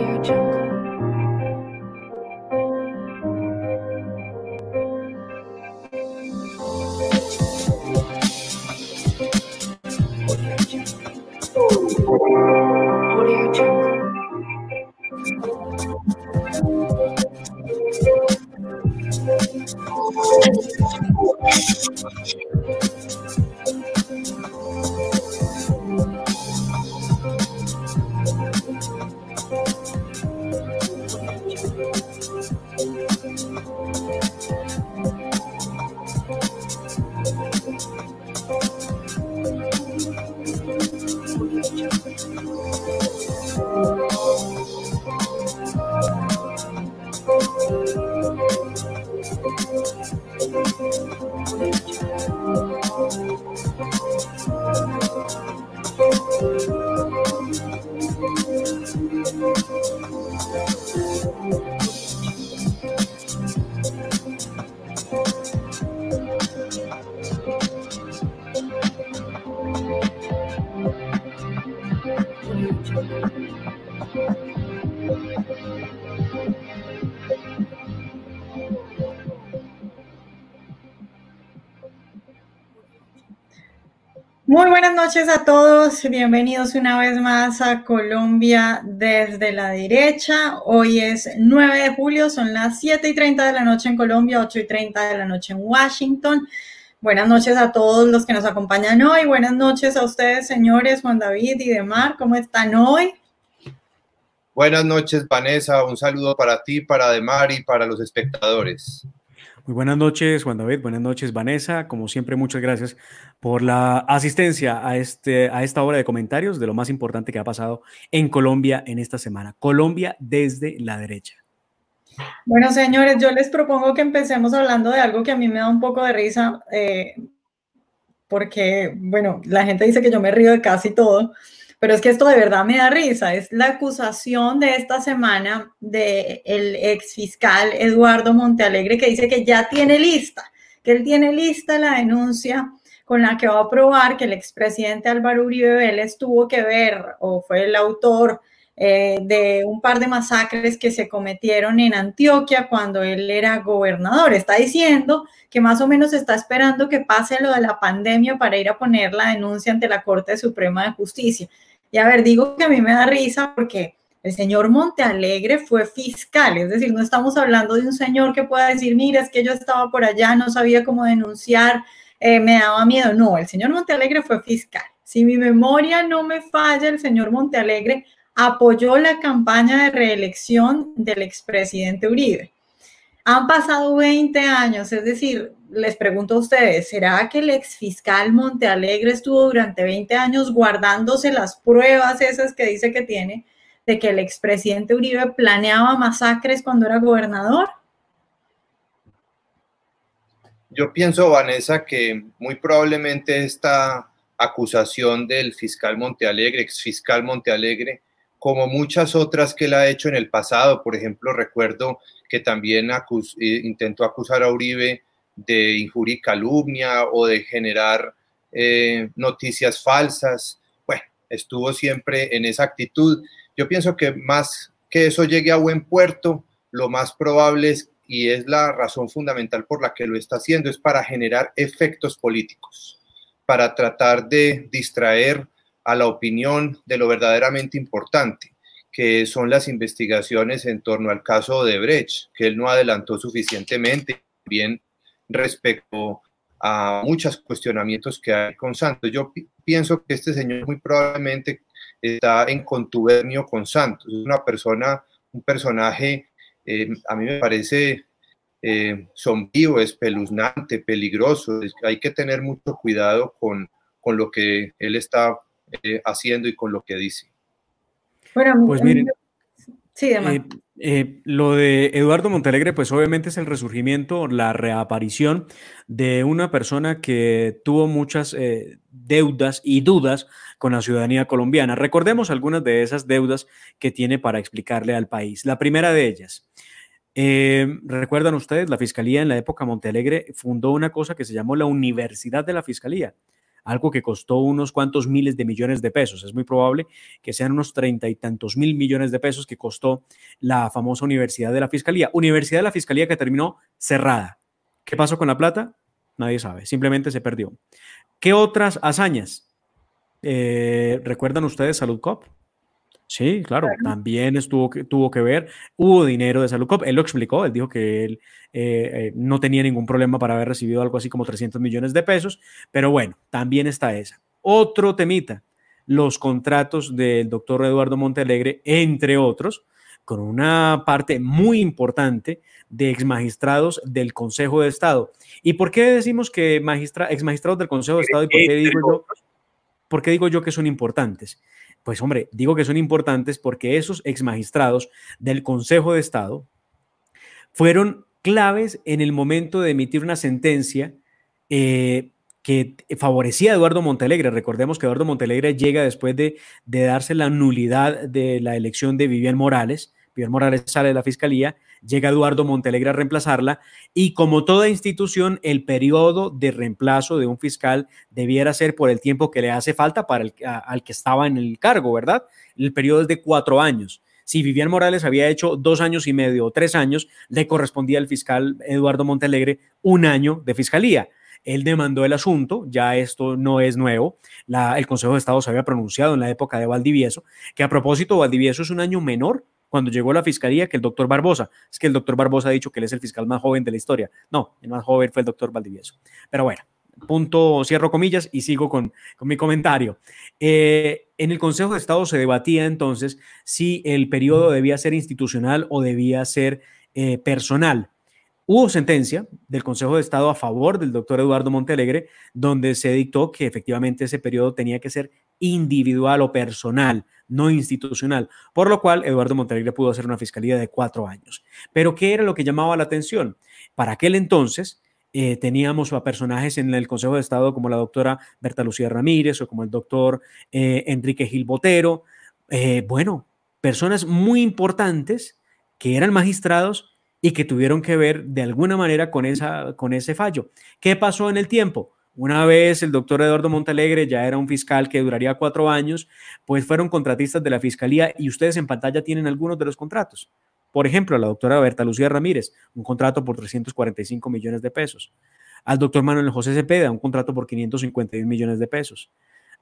Muy buenas noches a todos, bienvenidos una vez más a Colombia desde la derecha. Hoy es 9 de julio, son las 7 y 30 de la noche en Colombia, 8 y 30 de la noche en Washington. Buenas noches a todos los que nos acompañan hoy, buenas noches a ustedes señores Juan David y Demar, ¿cómo están hoy? Buenas noches Vanessa, un saludo para ti, para Demar y para los espectadores. Muy buenas noches, Juan David. Buenas noches, Vanessa. Como siempre, muchas gracias por la asistencia a, este, a esta hora de comentarios de lo más importante que ha pasado en Colombia en esta semana. Colombia desde la derecha. Bueno, señores, yo les propongo que empecemos hablando de algo que a mí me da un poco de risa, eh, porque, bueno, la gente dice que yo me río de casi todo. Pero es que esto de verdad me da risa. Es la acusación de esta semana del el ex fiscal Eduardo Montealegre que dice que ya tiene lista, que él tiene lista la denuncia con la que va a probar que el expresidente Álvaro Uribe Vélez tuvo que ver o fue el autor eh, de un par de masacres que se cometieron en Antioquia cuando él era gobernador. Está diciendo que más o menos está esperando que pase lo de la pandemia para ir a poner la denuncia ante la Corte Suprema de Justicia. Y a ver, digo que a mí me da risa porque el señor Montealegre fue fiscal, es decir, no estamos hablando de un señor que pueda decir, mira, es que yo estaba por allá, no sabía cómo denunciar, eh, me daba miedo. No, el señor Montealegre fue fiscal. Si mi memoria no me falla, el señor Montealegre apoyó la campaña de reelección del expresidente Uribe. Han pasado 20 años, es decir, les pregunto a ustedes, ¿será que el ex fiscal Montealegre estuvo durante 20 años guardándose las pruebas esas que dice que tiene de que el expresidente Uribe planeaba masacres cuando era gobernador? Yo pienso, Vanessa, que muy probablemente esta acusación del fiscal Montealegre, ex fiscal Montealegre, como muchas otras que él ha hecho en el pasado, por ejemplo, recuerdo que también eh, intentó acusar a Uribe de injuria y calumnia o de generar eh, noticias falsas. Bueno, estuvo siempre en esa actitud. Yo pienso que más que eso llegue a buen puerto, lo más probable es, y es la razón fundamental por la que lo está haciendo, es para generar efectos políticos, para tratar de distraer a la opinión de lo verdaderamente importante, que son las investigaciones en torno al caso de Brecht, que él no adelantó suficientemente. Bien, respecto a muchos cuestionamientos que hay con Santos. Yo pienso que este señor muy probablemente está en contubernio con Santos. Es una persona, un personaje, eh, a mí me parece eh, sombrío, espeluznante, peligroso. hay que tener mucho cuidado con, con lo que él está eh, haciendo y con lo que dice. Bueno, pues miren, sí, además. Eh, lo de Eduardo Montalegre, pues obviamente es el resurgimiento, la reaparición de una persona que tuvo muchas eh, deudas y dudas con la ciudadanía colombiana. Recordemos algunas de esas deudas que tiene para explicarle al país. La primera de ellas, eh, recuerdan ustedes, la Fiscalía en la época Montalegre fundó una cosa que se llamó la Universidad de la Fiscalía. Algo que costó unos cuantos miles de millones de pesos. Es muy probable que sean unos treinta y tantos mil millones de pesos que costó la famosa Universidad de la Fiscalía. Universidad de la Fiscalía que terminó cerrada. ¿Qué pasó con la plata? Nadie sabe, simplemente se perdió. ¿Qué otras hazañas? Eh, ¿Recuerdan ustedes Salud Cop? Sí, claro, también estuvo, tuvo que ver, hubo dinero de Salud Cop, él lo explicó, él dijo que él eh, eh, no tenía ningún problema para haber recibido algo así como 300 millones de pesos, pero bueno, también está esa. Otro temita, los contratos del doctor Eduardo Montealegre, entre otros, con una parte muy importante de exmagistrados del Consejo de Estado. ¿Y por qué decimos que magistra, exmagistrados del Consejo de Estado y por qué digo yo, por qué digo yo que son importantes? Pues hombre, digo que son importantes porque esos ex magistrados del Consejo de Estado fueron claves en el momento de emitir una sentencia eh, que favorecía a Eduardo Montalegre. Recordemos que Eduardo Montalegre llega después de, de darse la nulidad de la elección de Vivian Morales. Vivian Morales sale de la fiscalía llega Eduardo Montelegre a reemplazarla y como toda institución, el periodo de reemplazo de un fiscal debiera ser por el tiempo que le hace falta para el al que estaba en el cargo, ¿verdad? El periodo es de cuatro años. Si Vivian Morales había hecho dos años y medio o tres años, le correspondía al fiscal Eduardo Montelegre un año de fiscalía. Él demandó el asunto, ya esto no es nuevo. el Consejo de Estado se había pronunciado en la época de Valdivieso, que a propósito, Valdivieso es un año menor cuando llegó a la fiscalía que el doctor Barbosa. Es que el doctor Barbosa ha dicho que él es el fiscal más joven de la historia. No, el más joven fue el doctor Valdivieso. Pero bueno, punto, cierro comillas y sigo con, mi comentario. Eh, en el Consejo de Estado se debatía entonces si el periodo debía ser institucional o debía ser eh, personal. Hubo sentencia del Consejo de Estado a favor del doctor Eduardo Montealegre, donde se dictó que efectivamente ese periodo tenía que ser individual o personal, no institucional, por lo cual Eduardo Montalegre pudo hacer una fiscalía de cuatro años. Pero ¿qué era lo que llamaba la atención? Para aquel entonces eh, teníamos a personajes en el Consejo de Estado como la doctora Berta Lucía Ramírez o como el doctor eh, Enrique Gil Botero, eh, bueno, personas muy importantes que eran magistrados y que tuvieron que ver de alguna manera con, esa, con ese fallo. ¿Qué pasó en el tiempo? Una vez el doctor Eduardo Montalegre ya era un fiscal que duraría cuatro años, pues fueron contratistas de la fiscalía y ustedes en pantalla tienen algunos de los contratos. Por ejemplo, a la doctora Berta Lucía Ramírez, un contrato por 345 millones de pesos. Al doctor Manuel José Cepeda, un contrato por 551 millones de pesos.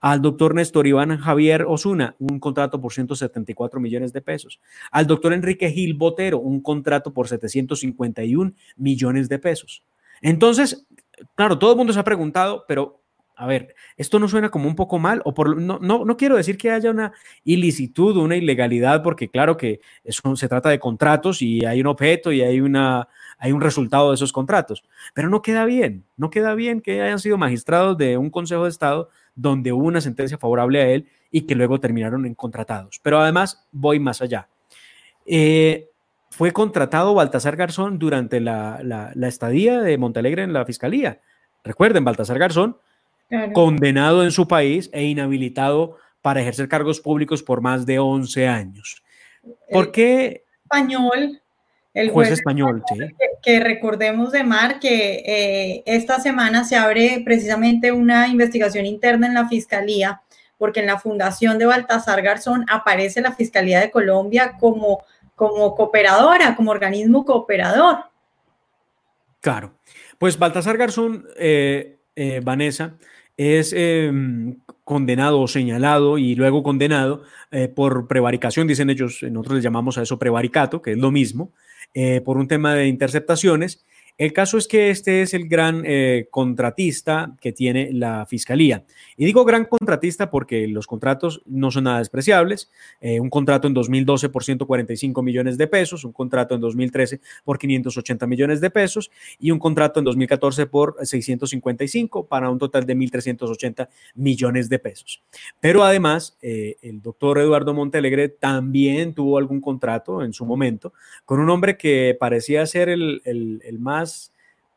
Al doctor Néstor Iván Javier Osuna, un contrato por 174 millones de pesos. Al doctor Enrique Gil Botero, un contrato por 751 millones de pesos. Entonces, claro, todo el mundo se ha preguntado, pero a ver, esto no suena como un poco mal, o por no, no, no quiero decir que haya una ilicitud una ilegalidad, porque claro que eso se trata de contratos y hay un objeto y hay una hay un resultado de esos contratos, pero no queda bien, no queda bien que hayan sido magistrados de un Consejo de Estado donde hubo una sentencia favorable a él y que luego terminaron en contratados. Pero además voy más allá. Eh, fue contratado Baltasar Garzón durante la, estadía de Montalegre en la fiscalía. Recuerden, Baltasar Garzón, condenado en su país e inhabilitado para ejercer cargos públicos por más de 11 años. ¿Por qué? Español. El juez, español, sí. Que, recordemos de Mar que eh, esta semana se abre precisamente una investigación interna en la fiscalía, porque en la fundación de Baltasar Garzón aparece la Fiscalía de Colombia como como cooperadora, como organismo cooperador. Claro. Pues Baltasar Garzón, eh, eh, Vanessa, es em, condenado o señalado y luego condenado eh, por prevaricación, dicen ellos, nosotros les llamamos a eso prevaricato, que es lo mismo, por un tema de interceptaciones el caso es que este es el gran eh, contratista que tiene la fiscalía. Y digo gran contratista porque los contratos no son nada despreciables. Eh, un contrato en 2012 por 145 millones de pesos, un contrato en 2013 por 580 millones de pesos y un contrato en 2014 por 655 para un total de 1.380 millones de pesos. Pero además, eh, el doctor Eduardo Montelegre también tuvo algún contrato en su momento con un hombre que parecía ser el, el más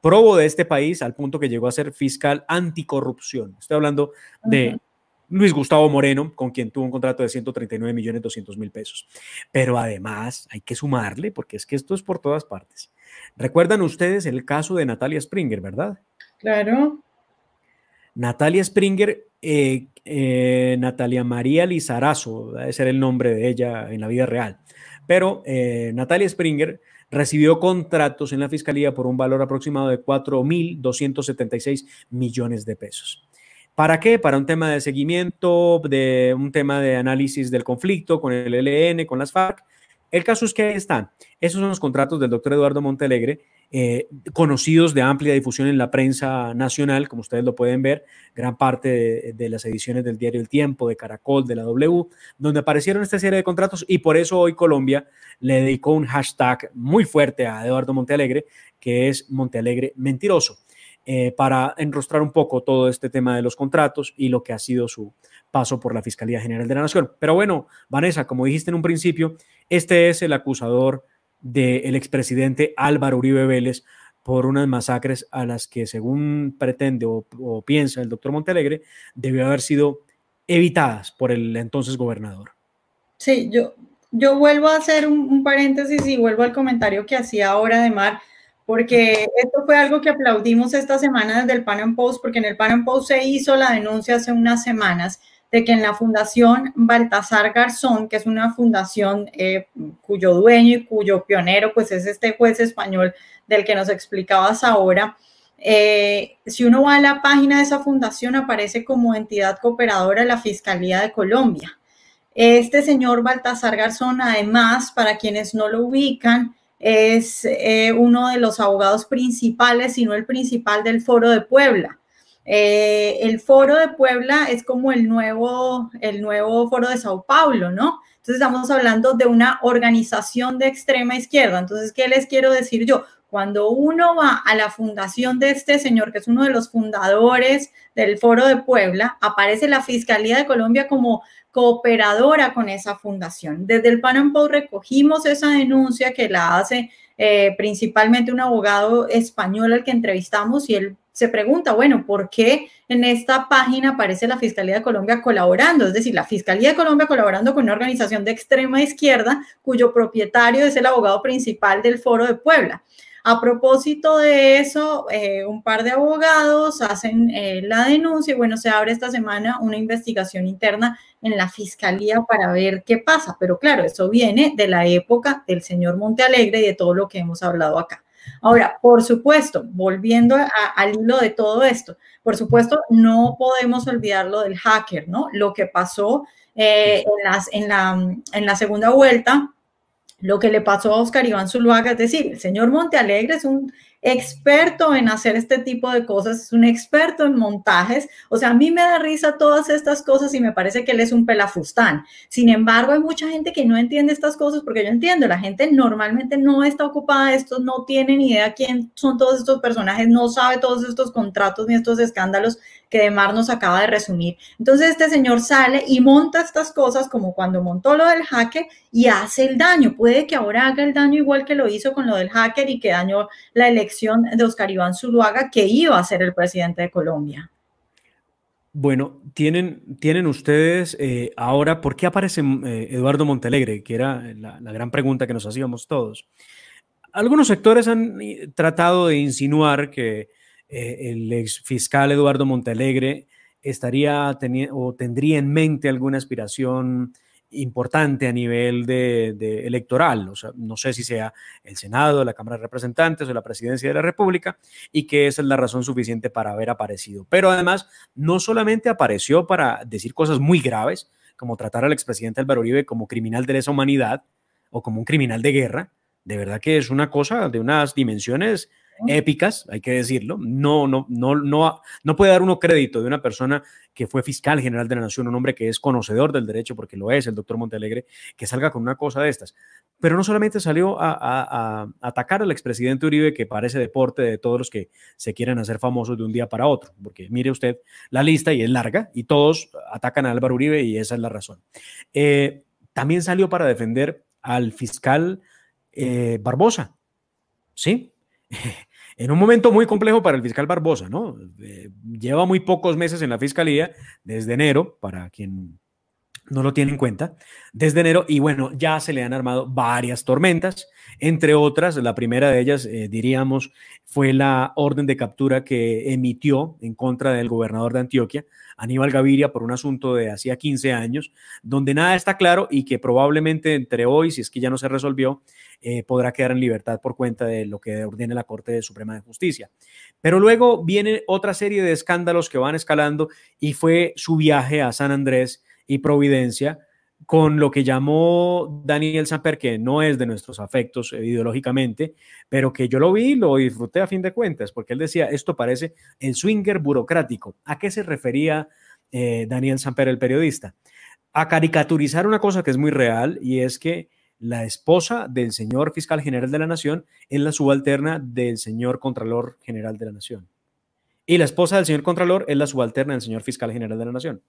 probo de este país al punto que llegó a ser fiscal anticorrupción. Estoy hablando de Luis Gustavo Moreno, con quien tuvo un contrato de 139 millones 200 mil pesos. Pero además hay que sumarle, porque es que esto es por todas partes. Recuerdan ustedes el caso de Natalia Springer, ¿verdad? Claro. Natalia Springer, eh, eh, Natalia María Lizarazo, debe ser el nombre de ella en la vida real, pero Natalia Springer recibió contratos en la fiscalía por un valor aproximado de 4.276 millones de pesos. ¿Para qué? Para un tema de seguimiento, de un tema de análisis del conflicto con el ELN, con las FARC. El caso es que ahí están. Esos son los contratos del doctor Eduardo Montelegre, eh, conocidos de amplia difusión en la prensa nacional, como ustedes lo pueden ver, gran parte de, de, las ediciones del diario El Tiempo, de Caracol, de la W, donde aparecieron esta serie de contratos y por eso hoy Colombia le dedicó un hashtag muy fuerte a Eduardo Montealegre, que es Montealegre mentiroso. Eh, para enrostrar un poco todo este tema de los contratos y lo que ha sido su paso por la Fiscalía General de la Nación. Pero bueno, Vanessa, como dijiste en un principio, este es el acusador del expresidente Álvaro Uribe Vélez por unas masacres a las que, según pretende o, piensa el doctor Montalegre, debió haber sido evitadas por el entonces gobernador. Sí, yo, yo vuelvo a hacer un, un paréntesis y vuelvo al comentario que hacía ahora de Mar porque esto fue algo que aplaudimos esta semana desde el Pan Am Post, porque en el Pan Am Post se hizo la denuncia hace unas semanas de que en la Fundación Baltasar Garzón, que es una fundación eh, cuyo dueño y cuyo pionero pues es este juez español del que nos explicabas ahora, eh, si uno va a la página de esa fundación aparece como entidad cooperadora la Fiscalía de Colombia. Este señor Baltasar Garzón, además, para quienes no lo ubican, es eh, uno de los abogados principales, si no el principal del Foro de Puebla. Eh, el Foro de Puebla es como el nuevo, el nuevo Foro de Sao Paulo, ¿no? Entonces estamos hablando de una organización de extrema izquierda. Entonces, ¿qué les quiero decir yo? Cuando uno va a la fundación de este señor, que es uno de los fundadores del Foro de Puebla, aparece la Fiscalía de Colombia como cooperadora con esa fundación. Desde el Pan recogimos esa denuncia que la hace eh, principalmente un abogado español al que entrevistamos y él se pregunta, bueno, ¿por qué en esta página aparece la Fiscalía de Colombia colaborando? Es decir, la Fiscalía de Colombia colaborando con una organización de extrema izquierda cuyo propietario es el abogado principal del Foro de Puebla. A propósito de eso, eh, un par de abogados hacen eh, la denuncia y bueno, se abre esta semana una investigación interna en la fiscalía para ver qué pasa. Pero claro, eso viene de la época del señor Montealegre y de todo lo que hemos hablado acá. Ahora, por supuesto, volviendo al hilo de todo esto, por supuesto, no podemos olvidar lo del hacker, ¿no? Lo que pasó eh, en, las, en, la, en la segunda vuelta lo que le pasó a Oscar Iván Zuluaga, es decir, el señor Montealegre es un experto en hacer este tipo de cosas, es un experto en montajes. O sea, a mí me da risa todas estas cosas y me parece que él es un pelafustán. Sin embargo, hay mucha gente que no entiende estas cosas porque yo entiendo, la gente normalmente no está ocupada de esto, no tiene ni idea quién son todos estos personajes, no sabe todos estos contratos ni estos escándalos que Demar nos acaba de resumir. Entonces este señor sale y monta estas cosas como cuando montó lo del hacker y hace el daño. Puede que ahora haga el daño igual que lo hizo con lo del hacker y que dañó la elección de Oscar Iván Zuluaga, que iba a ser el presidente de Colombia. Bueno, tienen, tienen ustedes eh, ahora, ¿por qué aparece eh, Eduardo Montelegre? Que era la, gran pregunta que nos hacíamos todos. Algunos sectores han eh, tratado de insinuar que eh, el ex fiscal Eduardo Montalegre estaría o tendría en mente alguna aspiración importante a nivel de, electoral, o sea, no sé si sea el Senado, la Cámara de Representantes o la Presidencia de la República, y que esa es la razón suficiente para haber aparecido. Pero además, no solamente apareció para decir cosas muy graves, como tratar al expresidente Álvaro Uribe como criminal de lesa humanidad o como un criminal de guerra, de verdad que es una cosa de unas dimensiones épicas, hay que decirlo. No, no, no, no, no puede dar uno crédito de una persona que fue fiscal general de la nación, un hombre que es conocedor del derecho, porque lo es, el doctor Montalegre, que salga con una cosa de estas. Pero no solamente salió a, atacar al expresidente Uribe, que parece deporte de todos los que se quieren hacer famosos de un día para otro, porque mire usted la lista y es larga, y todos atacan a Álvaro Uribe y esa es la razón. Eh, también salió para defender al fiscal eh, Barbosa, ¿sí? en un momento muy complejo para el fiscal Barbosa, ¿no? Eh, lleva muy pocos meses en la fiscalía, desde enero, para quien no lo tiene en cuenta desde enero y bueno, ya se le han armado varias tormentas, entre otras, la primera de ellas, eh, diríamos, fue la orden de captura que emitió en contra del gobernador de Antioquia, Aníbal Gaviria, por un asunto de hacía 15 años, donde nada está claro y que probablemente entre hoy, si es que ya no se resolvió, eh, podrá quedar en libertad por cuenta de lo que ordene la Corte Suprema de Justicia. Pero luego viene otra serie de escándalos que van escalando y fue su viaje a San Andrés y Providencia con lo que llamó Daniel Samper, que no es de nuestros afectos eh, ideológicamente, pero que yo lo vi y lo disfruté a fin de cuentas, porque él decía, esto parece el swinger burocrático. ¿A qué se refería eh, Daniel Samper, el periodista? A caricaturizar una cosa que es muy real y es que la esposa del señor fiscal general de la Nación es la subalterna del señor Contralor General de la Nación. Y la esposa del señor Contralor es la subalterna del señor fiscal general de la Nación.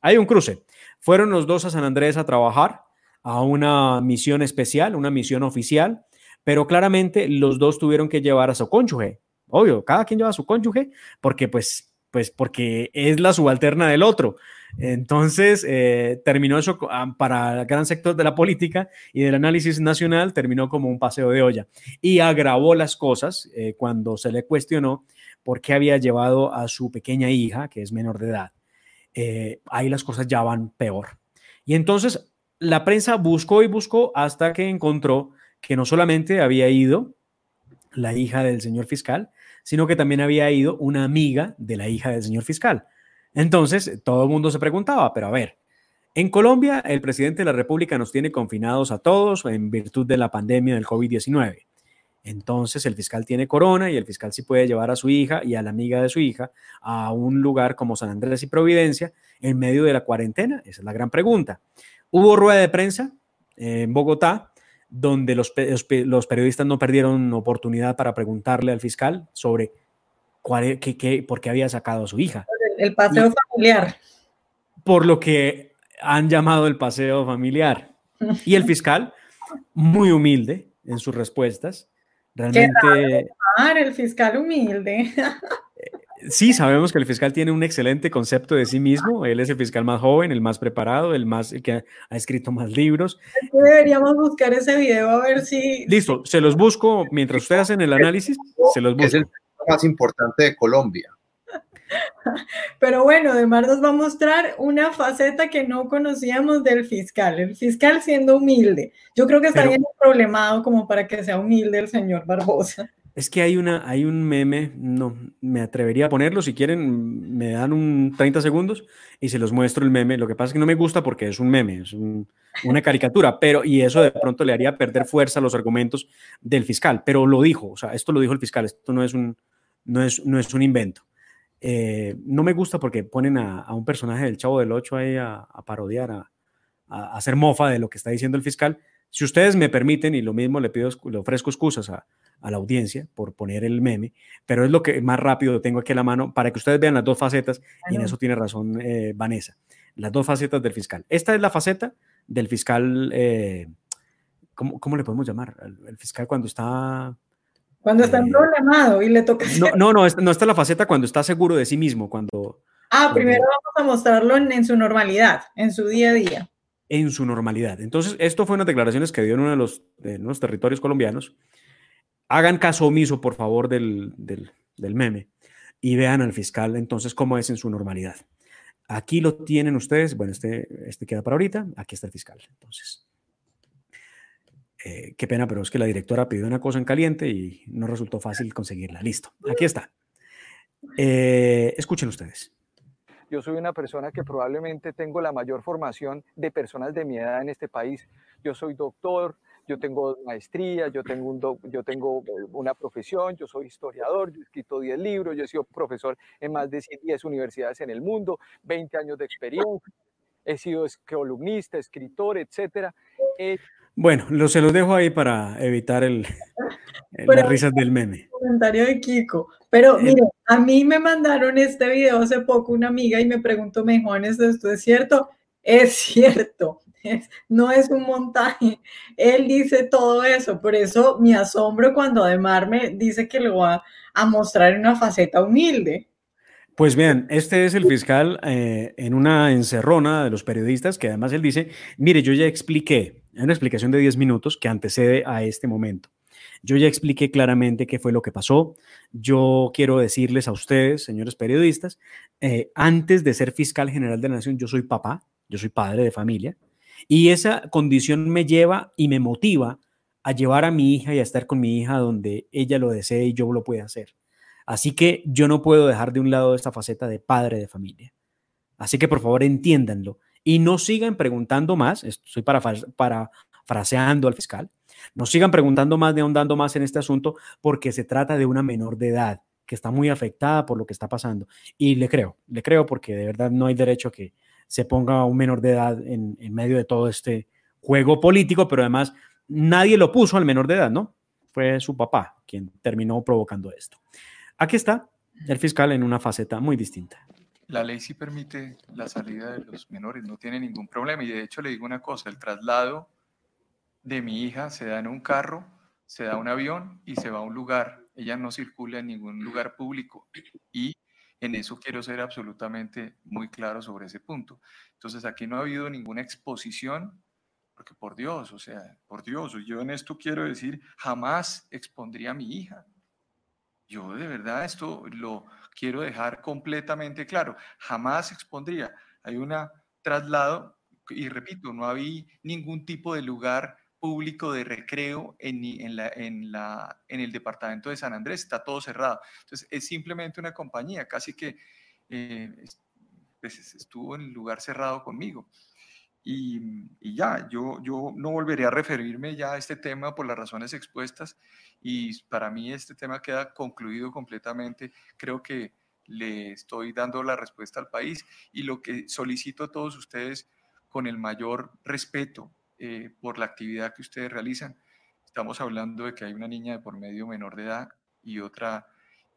Hay un cruce. Fueron los dos a San Andrés a trabajar a una misión especial, una misión oficial, pero claramente los dos tuvieron que llevar a su cónyuge. Obvio, cada quien lleva a su cónyuge porque pues pues porque es la subalterna del otro. Entonces, eh, terminó eso para el gran sector de la política y del análisis nacional, terminó como un paseo de olla. Y agravó las cosas eh, cuando se le cuestionó por qué había llevado a su pequeña hija, que es menor de edad, eh, ahí las cosas ya van peor. Y entonces la prensa buscó y buscó hasta que encontró que no solamente había ido la hija del señor fiscal, sino que también había ido una amiga de la hija del señor fiscal. Entonces, todo el mundo se preguntaba, pero a ver, en Colombia el presidente de la República nos tiene confinados a todos en virtud de la pandemia del COVID-19. Entonces el fiscal tiene corona y el fiscal sí puede llevar a su hija y a la amiga de su hija a un lugar como San Andrés y Providencia en medio de la cuarentena. Esa es la gran pregunta. Hubo rueda de prensa en Bogotá donde los, los periodistas no perdieron oportunidad para preguntarle al fiscal sobre cuál, e, qué, qué, por qué había sacado a su hija. El paseo familiar. Por lo que han llamado el paseo familiar. Y el fiscal, muy humilde en sus respuestas, Realmente... el fiscal humilde. Sí, sabemos que el fiscal tiene un excelente concepto de sí mismo. Él es el fiscal más joven, el más preparado, el más que ha, escrito más libros. Deberíamos buscar ese video a ver si. Listo, se los busco mientras ustedes hacen el análisis. Se los busco. Es el más importante de Colombia. Pero bueno, además nos va a mostrar una faceta que no conocíamos del fiscal, el fiscal siendo humilde. Yo creo que está bien problemado como para que sea humilde el señor Barbosa. Es que hay, una, hay un meme, no, me atrevería a ponerlo, si quieren, me dan un 30 segundos y se los muestro el meme. Lo que pasa es que no me gusta porque es un meme, es una caricatura, pero y eso de pronto le haría perder fuerza a los argumentos del fiscal, pero lo dijo, o sea, esto lo dijo el fiscal, esto no es un, no es, no es un invento. Eh, no me gusta porque ponen a, un personaje del Chavo del Ocho ahí a, parodiar, a, hacer mofa de lo que está diciendo el fiscal. Si ustedes me permiten, y lo mismo le pido, le ofrezco excusas a, la audiencia por poner el meme, pero es lo que más rápido tengo aquí a la mano para que ustedes vean las dos facetas, y en eso tiene razón eh, Vanessa, las dos facetas del fiscal. Esta es la faceta del fiscal, eh, ¿cómo, le podemos llamar? el fiscal cuando está cuando está eh, problemado y le toca. No, no, no, no está la faceta cuando está seguro de sí mismo. Cuando. Ah, primero vamos a mostrarlo en, su normalidad, en su día a día. En su normalidad. Entonces, esto fue unas declaraciones que dio en uno de los, de los territorios colombianos. Hagan caso omiso, por favor, del, del, del meme y vean al fiscal entonces cómo es en su normalidad. Aquí lo tienen ustedes. Bueno, este, este queda para ahorita. Aquí está el fiscal. Entonces. Eh, qué pena, pero es que la directora pidió una cosa en caliente y no resultó fácil conseguirla. Listo, aquí está. Eh, escuchen ustedes. Yo soy una persona que probablemente tengo la mayor formación de personas de mi edad en este país. Yo soy doctor, yo tengo maestría, yo tengo, un yo tengo eh, una profesión, yo soy historiador, yo he escrito 10 libros, yo he sido profesor en más de 10 universidades en el mundo, 20 años de experiencia, he sido columnista, escritor, etcétera. Bueno, lo, se los dejo ahí para evitar el, las risas del meme. Comentario de Kiko. Pero eh, mire, a mí me mandaron este video hace poco una amiga y me preguntó, me dijo, ¿esto es cierto? Es cierto, no es un montaje. Él dice todo eso, por eso me asombro cuando Ademar me dice que lo va a mostrar en una faceta humilde. Pues vean, este es el fiscal eh, en una encerrona de los periodistas que además él dice, mire, yo ya expliqué, en una explicación de 10 minutos que antecede a este momento. Yo ya expliqué claramente qué fue lo que pasó. Yo quiero decirles a ustedes, señores periodistas, eh, antes de ser fiscal general de la Nación, yo soy papá, yo soy padre de familia, y esa condición me lleva y me motiva a llevar a mi hija y a estar con mi hija donde ella lo desee y yo lo pueda hacer. Así que yo no puedo dejar de un lado esta faceta de padre de familia. Así que por favor entiéndanlo y no sigan preguntando más, estoy parafraseando al fiscal, no sigan preguntando más ni ahondando más en este asunto porque se trata de una menor de edad que está muy afectada por lo que está pasando. Y le creo, le creo porque de verdad no hay derecho que se ponga un menor de edad en, en medio de todo este juego político, pero además nadie lo puso al menor de edad, ¿no? Fue su papá quien terminó provocando esto. Aquí está el fiscal en una faceta muy distinta. La ley sí permite la salida de los menores, no tiene ningún problema. Y de hecho le digo una cosa, el traslado de mi hija se da en un carro, se da un avión y se va a un lugar. Ella no circula en ningún lugar público. Y en eso quiero ser absolutamente muy claro sobre ese punto. Entonces aquí no ha habido ninguna exposición, porque por Dios, o sea, por Dios, yo en esto quiero decir, jamás expondría a mi hija yo de verdad esto lo quiero dejar completamente claro. Jamás expondría. Hay un traslado, y repito, no había ningún tipo de lugar público de recreo en, en, la, en, la, en el departamento de San Andrés, está todo cerrado. Entonces es simplemente una compañía, casi que eh, pues, estuvo en el lugar cerrado conmigo. Y, ya, yo, yo no volveré a referirme ya a este tema por las razones expuestas y para mí este tema queda concluido completamente. Creo que le estoy dando la respuesta al país y lo que solicito a todos ustedes con el mayor respeto eh, por la actividad que ustedes realizan. Estamos hablando de que hay una niña de por medio menor de edad y otra,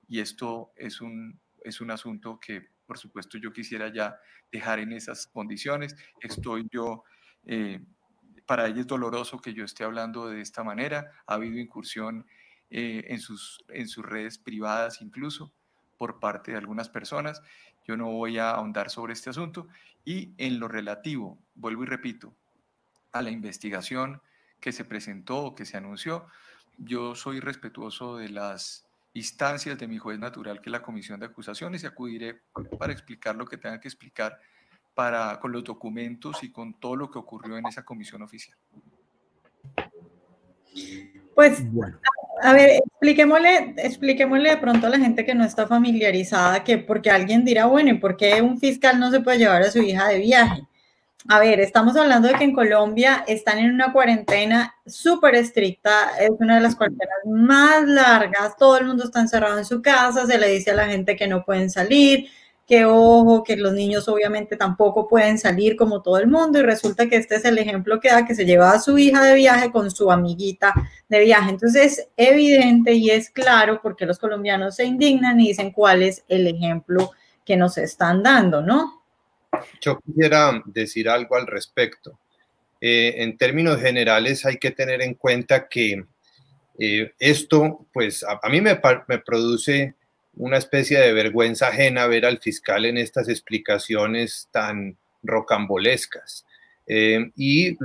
y esto es un, es un asunto que por supuesto yo quisiera ya dejar en esas condiciones. Estoy yo, eh, para ella es doloroso que yo esté hablando de esta manera. Ha habido incursión eh, en, sus, en sus redes privadas incluso por parte de algunas personas. Yo no voy a ahondar sobre este asunto. Y en lo relativo, vuelvo y repito, a la investigación que se presentó o que se anunció, yo soy respetuoso de las instancias de mi juez natural, que es la comisión de acusaciones, y acudiré para explicar lo que tenga que explicar para, con los documentos y con todo lo que ocurrió en esa comisión oficial. Pues, a ver, expliquémosle, expliquémosle de pronto a la gente que no está familiarizada, que porque alguien dirá, bueno, ¿y por qué un fiscal no se puede llevar a su hija de viaje? A ver, estamos hablando de que en Colombia están en una cuarentena súper estricta, es una de las cuarentenas más largas, todo el mundo está encerrado en su casa, se le dice a la gente que no pueden salir, que ojo, que los niños obviamente tampoco pueden salir como todo el mundo y resulta que este es el ejemplo que da que se lleva a su hija de viaje con su amiguita de viaje. Entonces es evidente y es claro porque los colombianos se indignan y dicen cuál es el ejemplo que nos están dando, ¿no? Yo quisiera decir algo al respecto. Eh, en términos generales hay que tener en cuenta que eh, esto, pues a, mí me, produce una especie de vergüenza ajena ver al fiscal en estas explicaciones tan rocambolescas. Eh, y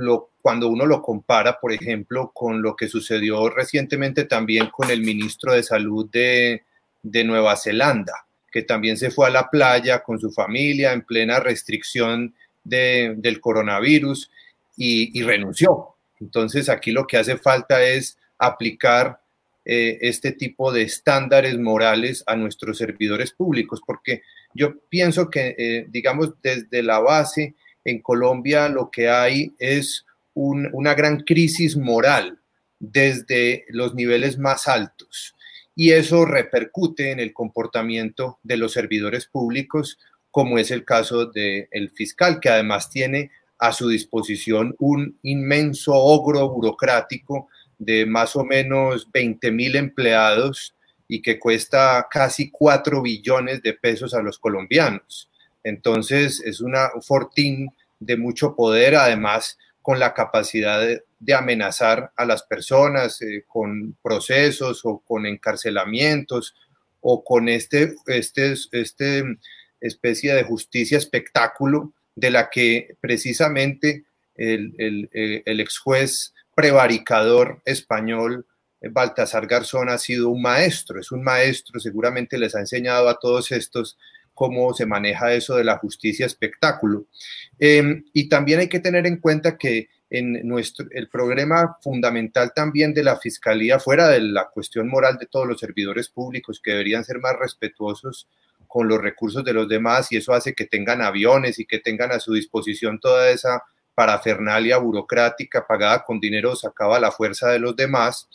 cuando uno lo compara, por ejemplo, con lo que sucedió recientemente también con el ministro de Salud de, de Nueva Zelanda, que también se fue a la playa con su familia en plena restricción del coronavirus y, renunció. Entonces aquí lo que hace falta es aplicar eh, este tipo de estándares morales a nuestros servidores públicos, porque yo pienso que, eh, digamos, desde la base en Colombia lo que hay es una gran crisis moral desde los niveles más altos y eso repercute en el comportamiento de los servidores públicos, como es el caso del fiscal, que además tiene a su disposición un inmenso ogro burocrático de más o menos 20 mil empleados y que cuesta casi 4 billones de pesos a los colombianos. Entonces es una, un fortín de mucho poder, además con la capacidad de, amenazar a las personas eh, con procesos o con encarcelamientos o con este, este, este especie de justicia espectáculo de la que precisamente el, el ex juez prevaricador español Baltasar Garzón ha sido un maestro, es un maestro, seguramente les ha enseñado a todos estos cómo se maneja eso de la justicia espectáculo. Em, y también hay que tener en cuenta que en nuestro, el problema fundamental también de la fiscalía, fuera de la cuestión moral de todos los servidores públicos que deberían ser más respetuosos con los recursos de los demás, y eso hace que tengan aviones y que tengan a su disposición toda esa parafernalia burocrática pagada con dinero sacaba la fuerza de los demás,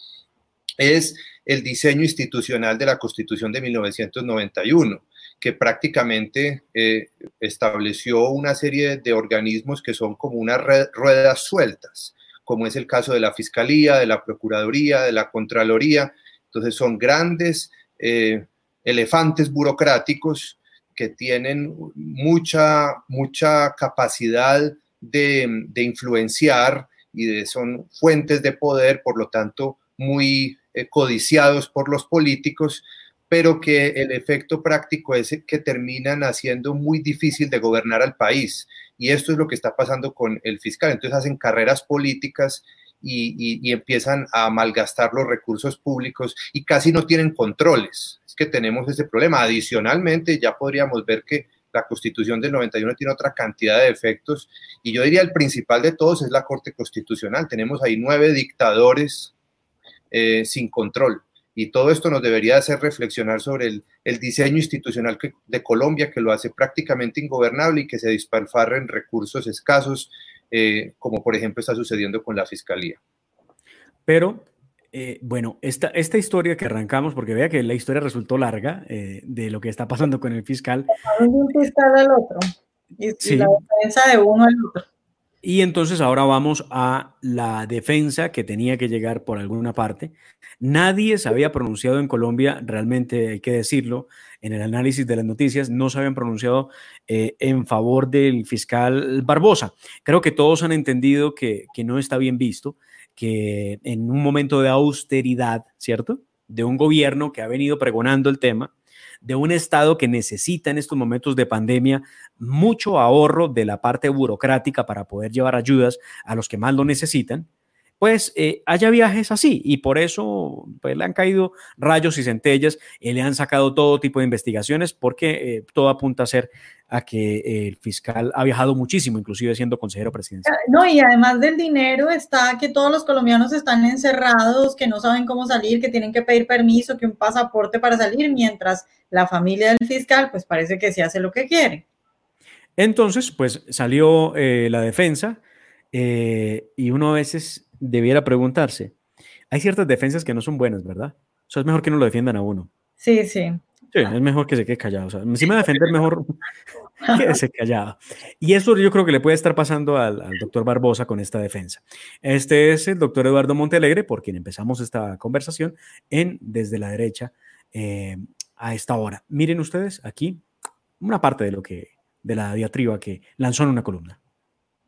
es el diseño institucional de la Constitución de 1991 que prácticamente eh, estableció una serie de organismos que son como unas ruedas sueltas, como es el caso de la Fiscalía, de la Procuraduría, de la Contraloría. Entonces son grandes eh, elefantes burocráticos que tienen mucha, mucha capacidad de, influenciar y son fuentes de poder, por lo tanto, muy eh, codiciados por los políticos, pero que el efecto práctico es que terminan haciendo muy difícil de gobernar al país. Y esto es lo que está pasando con el fiscal. Entonces hacen carreras políticas y, empiezan a malgastar los recursos públicos y casi no tienen controles. Es que tenemos ese problema. Adicionalmente, ya podríamos ver que la constitución del 91 tiene otra cantidad de efectos y yo diría el principal de todos es la Corte Constitucional. Tenemos ahí nueve dictadores eh, sin control y todo esto nos debería hacer reflexionar sobre el, diseño institucional de Colombia, que lo hace prácticamente ingobernable y que se disparfarra en recursos escasos, eh, como por ejemplo está sucediendo con la Fiscalía. Pero, eh, bueno, esta, esta historia que arrancamos, porque vea que la historia resultó larga eh, de lo que está pasando con el fiscal. un fiscal al otro, y, y la defensa de uno al otro. Y entonces ahora vamos a la defensa que tenía que llegar por alguna parte. Nadie se había pronunciado en Colombia, realmente hay que decirlo, en el análisis de las noticias, no se habían pronunciado eh, en favor del fiscal Barbosa. Creo que todos han entendido que, que no está bien visto, que en un momento de austeridad, ¿cierto? De un gobierno que ha venido pregonando el tema, de un Estado que necesita en estos momentos de pandemia mucho ahorro de la parte burocrática para poder llevar ayudas a los que más lo necesitan, pues eh, haya viajes así y por eso pues, le han caído rayos y centellas y le han sacado todo tipo de investigaciones porque eh, todo apunta a ser a que el fiscal ha viajado muchísimo, inclusive siendo consejero presidencial. No, y además del dinero está que todos los colombianos están encerrados, que no saben cómo salir, que tienen que pedir permiso, que un pasaporte para salir, mientras la familia del fiscal pues parece que sí hace lo que quiere. Entonces, pues salió eh, la defensa y uno a veces debiera preguntarse, hay ciertas defensas que no son buenas, ¿verdad? O sea, es mejor que no lo defiendan a uno. Sí, sí. Sí, es mejor que se quede callado. O sea, si me va a defender, mejor quédese callado. Y eso yo creo que le puede estar pasando al, doctor Barbosa con esta defensa. Este es el doctor Eduardo Montealegre, por quien empezamos esta conversación en Desde la Derecha eh, a esta hora. Miren ustedes aquí una parte de lo que, de la diatriba que lanzó en una columna.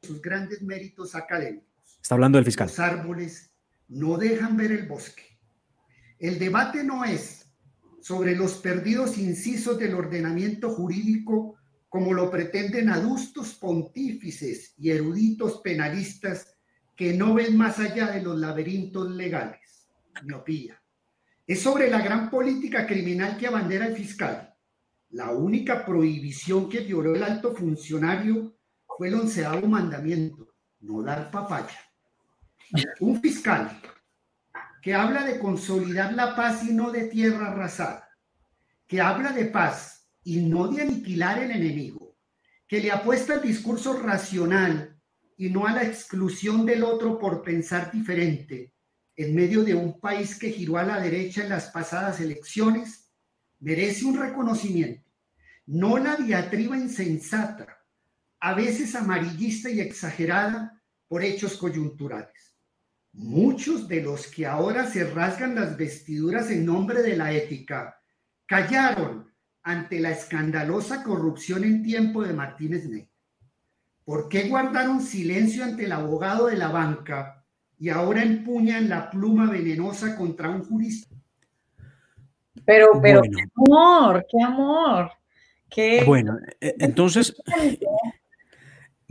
Sus grandes méritos académicos Está hablando del fiscal. Los árboles no dejan ver el bosque. El debate no es sobre los perdidos incisos del ordenamiento jurídico como lo pretenden adustos pontífices y eruditos penalistas que no ven más allá de los laberintos legales. Miopía. Es sobre la gran política criminal que abandera el fiscal. La única prohibición que violó el alto funcionario fue el onceavo mandamiento, no dar papaya. Un fiscal que habla de consolidar la paz y no de tierra arrasada, que habla de paz y no de aniquilar el enemigo, que le apuesta al discurso racional y no a la exclusión del otro por pensar diferente, en medio de un país que giró a la derecha en las pasadas elecciones, merece un reconocimiento, no la diatriba insensata, a veces amarillista y exagerada por hechos coyunturales. Muchos de los que ahora se rasgan las vestiduras en nombre de la ética callaron ante la escandalosa corrupción en tiempo de Martínez Ney. ¿Por qué guardaron silencio ante el abogado de la banca y ahora empuñan la pluma venenosa contra un jurista? Pero, pero, qué amor, qué amor. Qué... Bueno, e, entonces,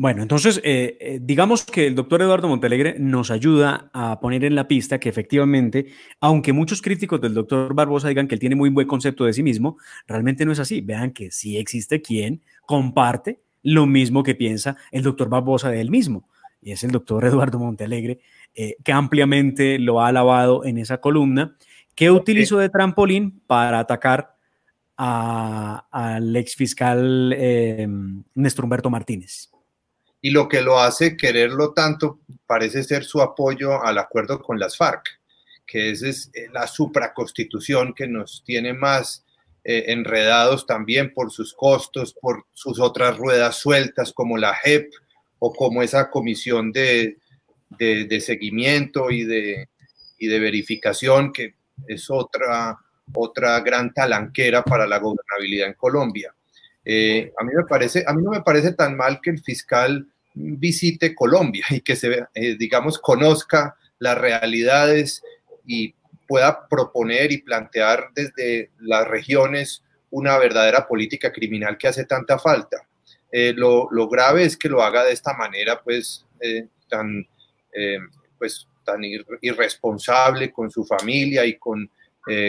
bueno, entonces, eh, eh, digamos que el doctor Eduardo Montalegre nos ayuda a poner en la pista que efectivamente, aunque muchos críticos del doctor Barbosa digan que él tiene muy buen concepto de sí mismo, realmente no es así. Vean que sí existe quien comparte lo mismo que piensa el doctor Barbosa de él mismo, y es el doctor Eduardo Montalegre, eh, que ampliamente lo ha alabado en esa columna, que utilizó de trampolín para atacar al ex fiscal Néstor Humberto Martínez y lo que lo hace quererlo tanto parece ser su apoyo al acuerdo con las FARC, que esa es eh, la supraconstitución que nos tiene más eh, enredados también por sus costos, por sus otras ruedas sueltas como la JEP o como esa comisión de, seguimiento y de, y de verificación que es otra, otra gran talanquera para la gobernabilidad en Colombia. Eh, a, mí me parece, a mí no me parece tan mal que el fiscal visite Colombia y que se, eh, digamos, conozca las realidades y pueda proponer y plantear desde las regiones una verdadera política criminal que hace tanta falta. Eh, lo, grave es que lo haga de esta manera, pues, tan, pues, tan irresponsable con su familia y con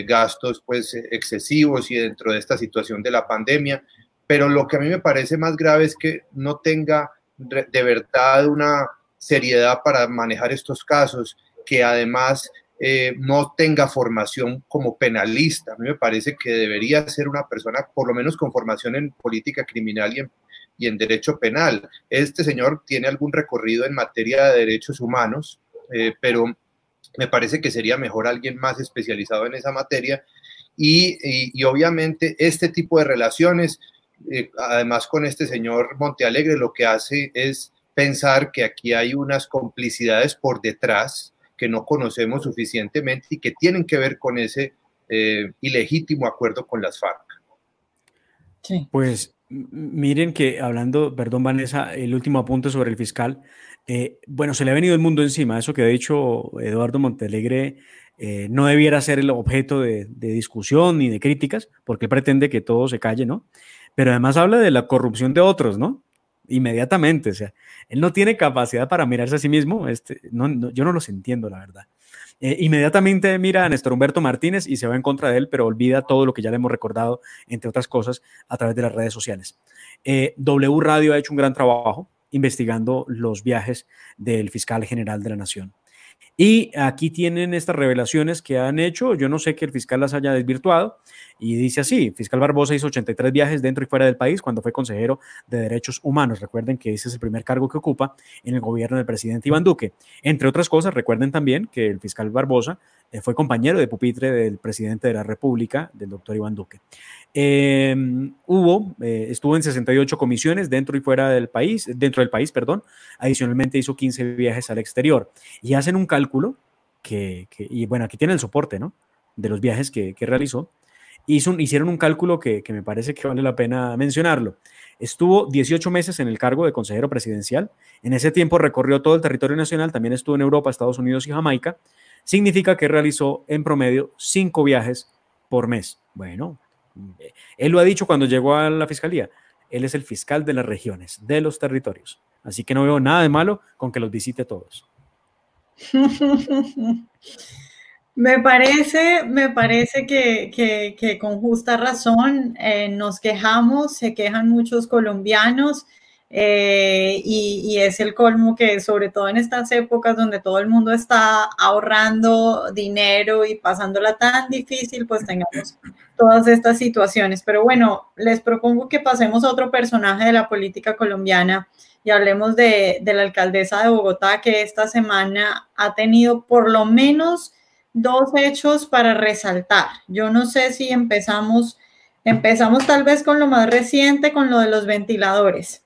gastos, pues, excesivos y dentro de esta situación de la pandemia pero lo que a mí me parece más grave es que no tenga de verdad una seriedad para manejar estos casos, que además eh, no tenga formación como penalista. A mí me parece que debería ser una persona, por lo menos con formación en política criminal y en, derecho penal. Este señor tiene algún recorrido en materia de derechos humanos, eh, pero me parece que sería mejor alguien más especializado en esa materia. y obviamente este tipo de relaciones eh, además con este señor Montealegre, lo que hace es pensar que aquí hay unas complicidades por detrás que no conocemos suficientemente y que tienen que ver con ese eh, ilegítimo acuerdo con las FARC. Pues miren que hablando, perdón Vanessa, el último apunte sobre el fiscal, eh, bueno, se le ha venido el mundo encima, eso que ha dicho Eduardo Montealegre no debiera ser el objeto de, de, discusión ni de críticas, porque pretende que todo se calle, ¿no? Pero además habla de la corrupción de otros, ¿no? Inmediatamente, o sea, él no tiene capacidad para mirarse a sí mismo, este, no, yo no los entiendo, la verdad. Eh, inmediatamente mira a Néstor Humberto Martínez y se va en contra de él, pero olvida todo lo que ya le hemos recordado, entre otras cosas, a través de las redes sociales. Eh, w Radio ha hecho un gran trabajo investigando los viajes del fiscal general de la Nación. Y aquí tienen estas revelaciones que han hecho. Yo no sé que el fiscal las haya desvirtuado. Y dice así, fiscal Barbosa hizo 83 viajes dentro y fuera del país cuando fue consejero de Derechos Humanos. Recuerden que ese es el primer cargo que ocupa en el gobierno del presidente Iván Duque. Entre otras cosas, recuerden también que el fiscal Barbosa eh, fue compañero de pupitre del presidente de la República, del doctor Iván Duque. Em, hubo, eh, estuvo en 68 comisiones dentro y fuera del país, dentro del país, perdón. Adicionalmente hizo 15 viajes al exterior y hacen un cálculo que, y bueno, aquí tiene el soporte, ¿no? De los viajes que, realizó. Hizo, hicieron un cálculo que, me parece que vale la pena mencionarlo. Estuvo 18 meses en el cargo de consejero presidencial. En ese tiempo recorrió todo el territorio nacional, también estuvo en Europa, Estados Unidos y Jamaica. Significa que realizó en promedio cinco viajes por mes. Bueno, él lo ha dicho cuando llegó a la fiscalía. Él es el fiscal de las regiones, de los territorios. Así que no veo nada de malo con que los visite todos. Me parece, me parece que, con justa razón eh, nos quejamos, se quejan muchos colombianos eh, y, es el colmo que sobre todo en estas épocas donde todo el mundo está ahorrando dinero y pasándola tan difícil, pues tengamos todas estas situaciones. Pero bueno, les propongo que pasemos a otro personaje de la política colombiana y hablemos de, de la alcaldesa de Bogotá que esta semana ha tenido por lo menos dos hechos para resaltar. Yo no sé si empezamos, empezamos tal vez con lo más reciente, con lo de los ventiladores.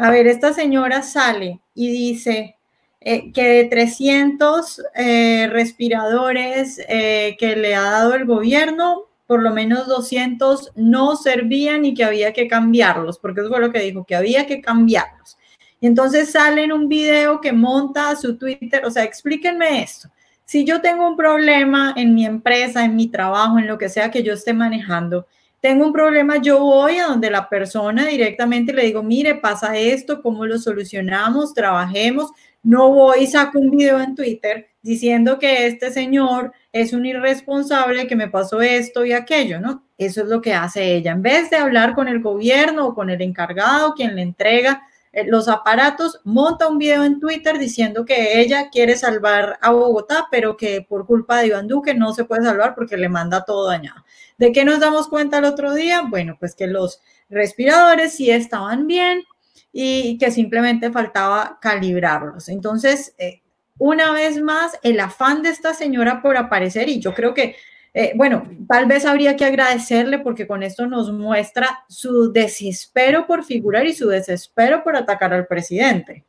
A ver, esta señora sale y dice eh, que de 300 eh, respiradores eh, que le ha dado el gobierno, por lo menos 200 no servían y que había que cambiarlos, porque eso fue lo que dijo, que había que cambiarlos. Y entonces sale en un video que monta su Twitter, o sea, explíquenme esto. Si yo tengo un problema en mi empresa, en mi trabajo, en lo que sea que yo esté manejando, tengo un problema, yo voy a donde la persona directamente le digo, mire, pasa esto, ¿cómo lo solucionamos? Trabajemos. No voy y saco un video en Twitter diciendo que este señor es un irresponsable, que me pasó esto y aquello, ¿no? Eso es lo que hace ella. En vez de hablar con el gobierno o con el encargado, quien le entrega los aparatos, monta un video en Twitter diciendo que ella quiere salvar a Bogotá, pero que por culpa de Iván Duque no se puede salvar porque le manda todo dañado. ¿De qué nos damos cuenta el otro día? Bueno, pues que los respiradores sí estaban bien y que simplemente faltaba calibrarlos. Entonces, eh, una vez más, el afán de esta señora por aparecer, y yo creo que, eh, bueno, tal vez habría que agradecerle porque con esto nos muestra su desespero por figurar y su desespero por atacar al presidente.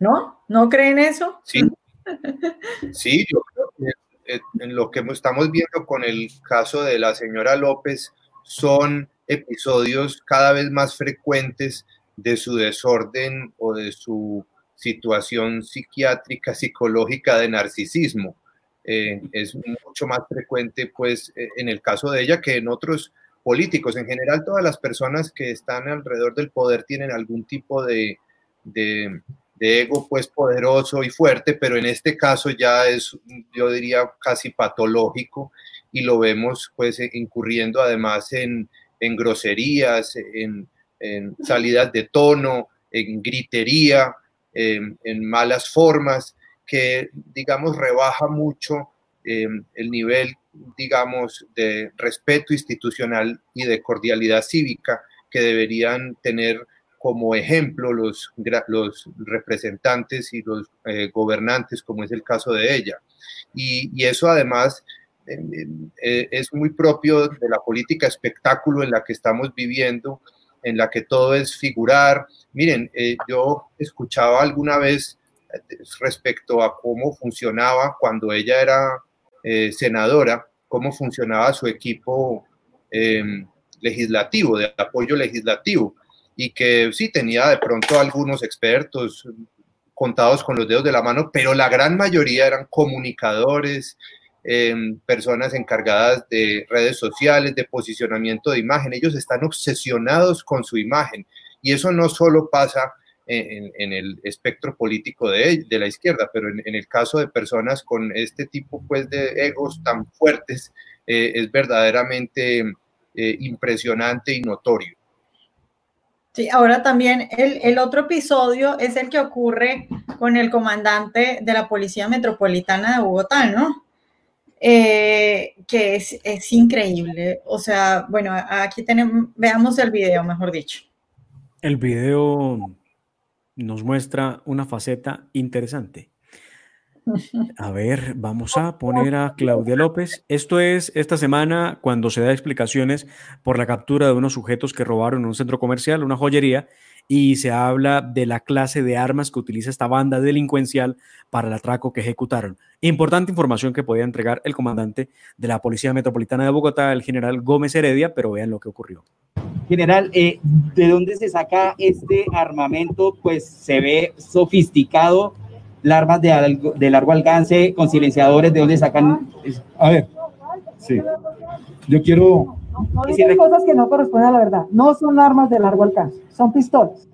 ¿No? ¿No creen eso? Sí, Sí, yo creo que eh, en lo que estamos viendo con el caso de la señora López son episodios cada vez más frecuentes de su desorden o de su situación psiquiátrica, psicológica de narcisismo. Eh, es mucho más frecuente, pues, eh, en el caso de ella que en otros políticos. En general, todas las personas que están alrededor del poder tienen algún tipo de, de de ego pues poderoso y fuerte, pero en este caso ya es, yo diría, casi patológico y lo vemos pues incurriendo además en, groserías, en, salidas de tono, en gritería, en, malas formas, que digamos rebaja mucho em, el nivel, digamos, de respeto institucional y de cordialidad cívica que deberían tener como ejemplo los, los representantes y los eh, gobernantes, como es el caso de ella. Y, eso además eh, es muy propio de la política espectáculo en la que estamos viviendo, en la que todo es figurar. Miren, eh, yo escuchaba alguna vez respecto a cómo funcionaba cuando ella era senadora, cómo funcionaba su equipo legislativo, de apoyo legislativo y que sí tenía de pronto algunos expertos contados con los dedos de la mano, pero la gran mayoría eran comunicadores, em, personas encargadas de redes sociales, de posicionamiento de imagen. Ellos están obsesionados con su imagen y eso no solo pasa en, el espectro político de, la izquierda, pero en, el caso de personas con este tipo pues, de egos tan fuertes, eh, es verdaderamente eh, impresionante y notorio. Sí, ahora también el, otro episodio es el que ocurre con el comandante de la Policía Metropolitana de Bogotá, ¿no? Eh, que es, increíble. O sea, bueno, aquí tenemos, veamos el video, mejor dicho. El video nos muestra una faceta interesante. A ver, vamos a poner a Claudia López. Esto es esta semana cuando se da explicaciones por la captura de unos sujetos que robaron en un centro comercial, una joyería, y se habla de la clase de armas que utiliza esta banda delincuencial para el atraco que ejecutaron. Importante información que podía entregar el comandante de la Policía Metropolitana de Bogotá, el general Gómez Heredia, pero vean lo que ocurrió. General, eh, ¿de dónde se saca este armamento? Pues se ve sofisticado armas de, de largo alcance con silenciadores, ¿de dónde sacan? A ver, sí. Yo quiero... No dicen cosas que no corresponden a la verdad. No son armas de largo alcance, son pistolas.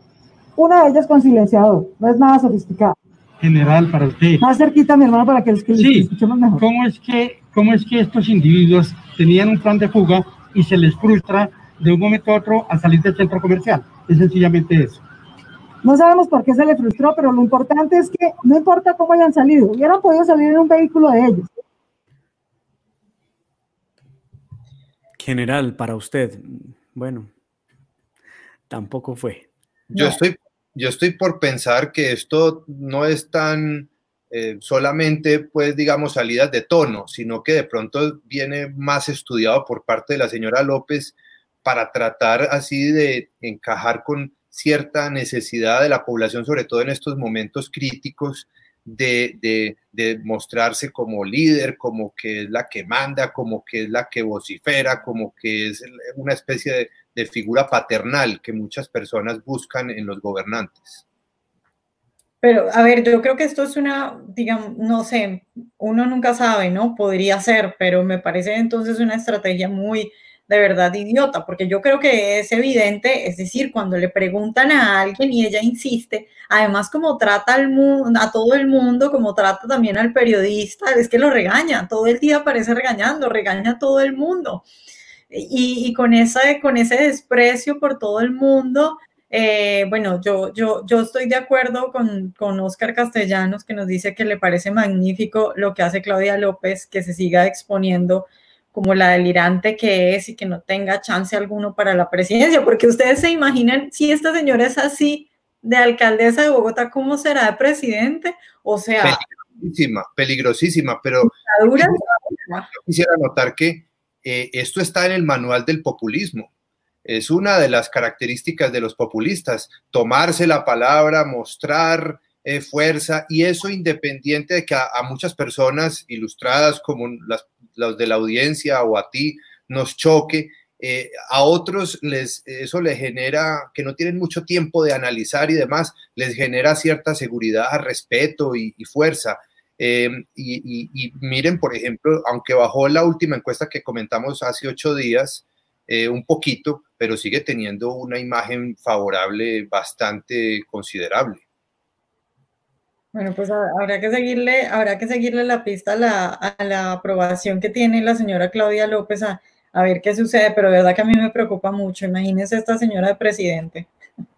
Una de ellas con silenciador, no es nada sofisticado. General, para usted. Más cerquita, mi hermano, para que, los que sí. escuchemos mejor. ¿Cómo es, que, ¿Cómo es que estos individuos tenían un plan de fuga y se les frustra de un momento a otro al salir del centro comercial? Es sencillamente eso. No sabemos por qué se le frustró, pero lo importante es que no importa cómo hayan salido, hubieran podido salir en un vehículo de ellos. General, para usted, bueno, tampoco fue. Yo, estoy, yo estoy por pensar que esto no es tan eh, solamente, pues, digamos, salidas de tono, sino que de pronto viene más estudiado por parte de la señora López para tratar así de encajar con cierta necesidad de la población, sobre todo en estos momentos críticos, de, mostrarse como líder, como que es la que manda, como que es la que vocifera, como que es una especie de, de figura paternal que muchas personas buscan en los gobernantes. Pero, a ver, yo creo que esto es una, digamos, no sé, uno nunca sabe, ¿no? Podría ser, pero me parece entonces una estrategia muy, de verdad, idiota, porque yo creo que es evidente, es decir, cuando le preguntan a alguien y ella insiste, además como trata al mundo, a todo el mundo, como trata también al periodista, es que lo regaña, todo el día parece regañando, regaña a todo el mundo. Y, con, esa, con ese desprecio por todo el mundo, eh, bueno, yo, yo, yo estoy de acuerdo con, con Oscar Castellanos, que nos dice que le parece magnífico lo que hace Claudia López, que se siga exponiendo como la delirante que es y que no tenga chance alguno para la presidencia, porque ustedes se imaginan si esta señora es así de alcaldesa de Bogotá, ¿cómo será de presidente? O sea... Peligrosísima, peligrosísima, pero quisiera notar que eh, esto está en el manual del populismo es una de las características de los populistas, tomarse la palabra, mostrar eh, fuerza y eso independiente de que a, muchas personas ilustradas como las, los de la audiencia o a ti nos choque, eh, a otros les, eso les genera, que no tienen mucho tiempo de analizar y demás, les genera cierta seguridad, respeto y, fuerza. Y, y, miren, por ejemplo, aunque bajó la última encuesta que comentamos hace ocho días, eh, un poquito, pero sigue teniendo una imagen favorable bastante considerable. Bueno, pues habrá que seguirle, habrá que seguirle la pista a la, aprobación que tiene la señora Claudia López a, a, ver qué sucede, pero de verdad que a mí me preocupa mucho. Imagínense esta señora de presidente.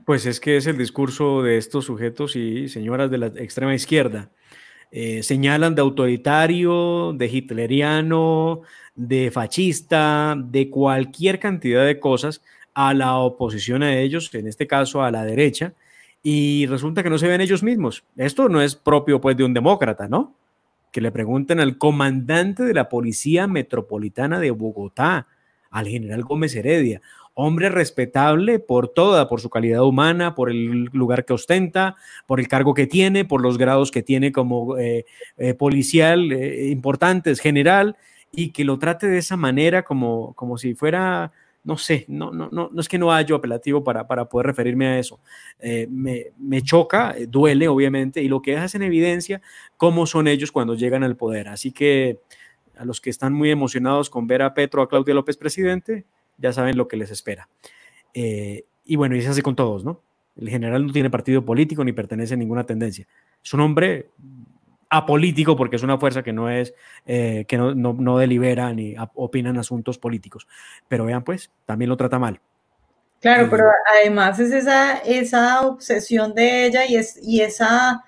Pues es que es el discurso de estos sujetos y señoras de la extrema izquierda. Eh, señalan de autoritario, de hitleriano, de fascista, de cualquier cantidad de cosas a la oposición a ellos, en este caso a la derecha, y resulta que no se ven ellos mismos. Esto no es propio pues de un demócrata, ¿no? Que le pregunten al comandante de la Policía Metropolitana de Bogotá, al general Gómez Heredia, hombre respetable por toda, por su calidad humana, por el lugar que ostenta, por el cargo que tiene, por los grados que tiene como eh, eh, policial eh, importantes, general, y que lo trate de esa manera como, como si fuera, no sé, no, no, no, no es que no haya apelativo para, para poder referirme a eso. Eh, me, me, choca, eh, duele obviamente, y lo que deja es en evidencia cómo son ellos cuando llegan al poder. Así que a los que están muy emocionados con ver a Petro, a Claudia López presidente, ya saben lo que les espera. Eh, y bueno, y se hace con todos, ¿no? El general no tiene partido político ni pertenece a ninguna tendencia. Es un hombre apolítico porque es una fuerza que no es eh, que no, no, delibera ni opina en asuntos políticos. Pero vean, pues, también lo trata mal. Claro, eh, pero además es esa, esa obsesión de ella y, es, y esa,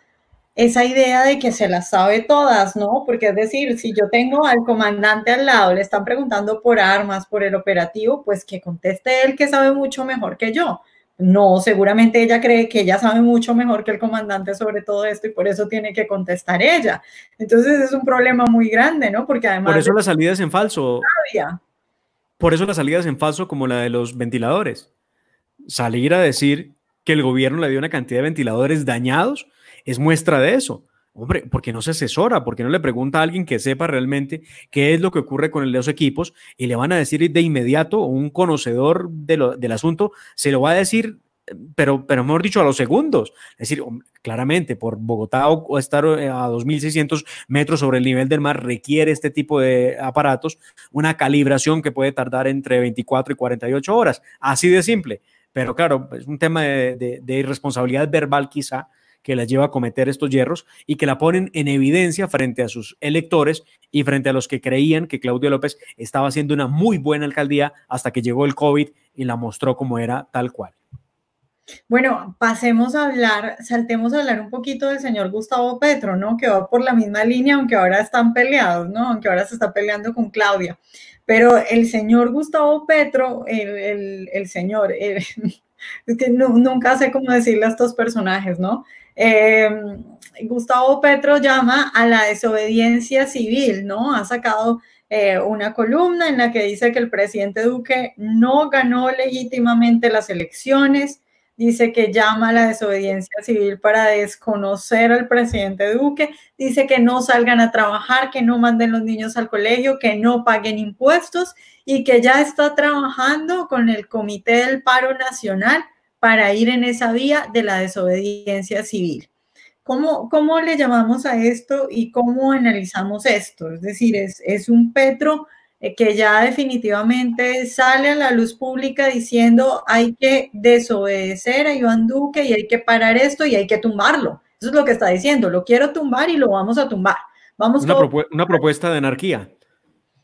esa idea de que se las sabe todas, ¿no? Porque es decir, si yo tengo al comandante al lado, le están preguntando por armas, por el operativo, pues que conteste él que sabe mucho mejor que yo. No, seguramente ella cree que ella sabe mucho mejor que el comandante sobre todo esto y por eso tiene que contestar ella. Entonces es un problema muy grande, ¿no? Porque además... Por eso la salida es en falso. Por eso la salida es en falso como la de los ventiladores. Salir a decir que el gobierno le dio una cantidad de ventiladores dañados es muestra de eso. Hombre, ¿por qué no se asesora? ¿Por qué no le pregunta a alguien que sepa realmente qué es lo que ocurre con los equipos? Y le van a decir de inmediato, un conocedor del asunto se lo va a decir, pero, pero mejor dicho, a los segundos. Es decir, claramente, por Bogotá o, estar eh, a 2.600 metros sobre el nivel del mar requiere este tipo de aparatos una calibración que puede tardar entre 24 y 48 horas. Así de simple. Pero claro, es un tema de irresponsabilidad verbal quizá que la lleva a cometer estos hierros y que la ponen en evidencia frente a sus electores y frente a los que creían que Claudio López estaba haciendo una muy buena alcaldía hasta que llegó el COVID y la mostró como era tal cual. Bueno, pasemos a hablar, saltemos a hablar un poquito del señor Gustavo Petro, ¿no? Que va por la misma línea, aunque ahora están peleados, ¿no? Aunque ahora se está peleando con Claudia. Pero el señor Gustavo Petro, el, señor, que nunca sé cómo decirle a estos personajes, ¿no? Em, Gustavo Petro llama a la desobediencia civil, ¿no? Ha sacado eh, una columna en la que dice que el presidente Duque no ganó legítimamente las elecciones, dice que llama a la desobediencia civil para desconocer al presidente Duque, dice que no salgan a trabajar, que no manden los niños al colegio, que no paguen impuestos y que ya está trabajando con el Comité del Paro Nacional para ir en esa vía de la desobediencia civil. ¿cómo, ¿cómo le llamamos a esto y cómo analizamos esto? Es decir, es, es un Petro eh, que ya definitivamente sale a la luz pública diciendo hay que desobedecer a Iván Duque y hay que parar esto y hay que tumbarlo. Eso es lo que está diciendo, lo quiero tumbar y lo vamos a tumbar. Vamos una, una propuesta de anarquía,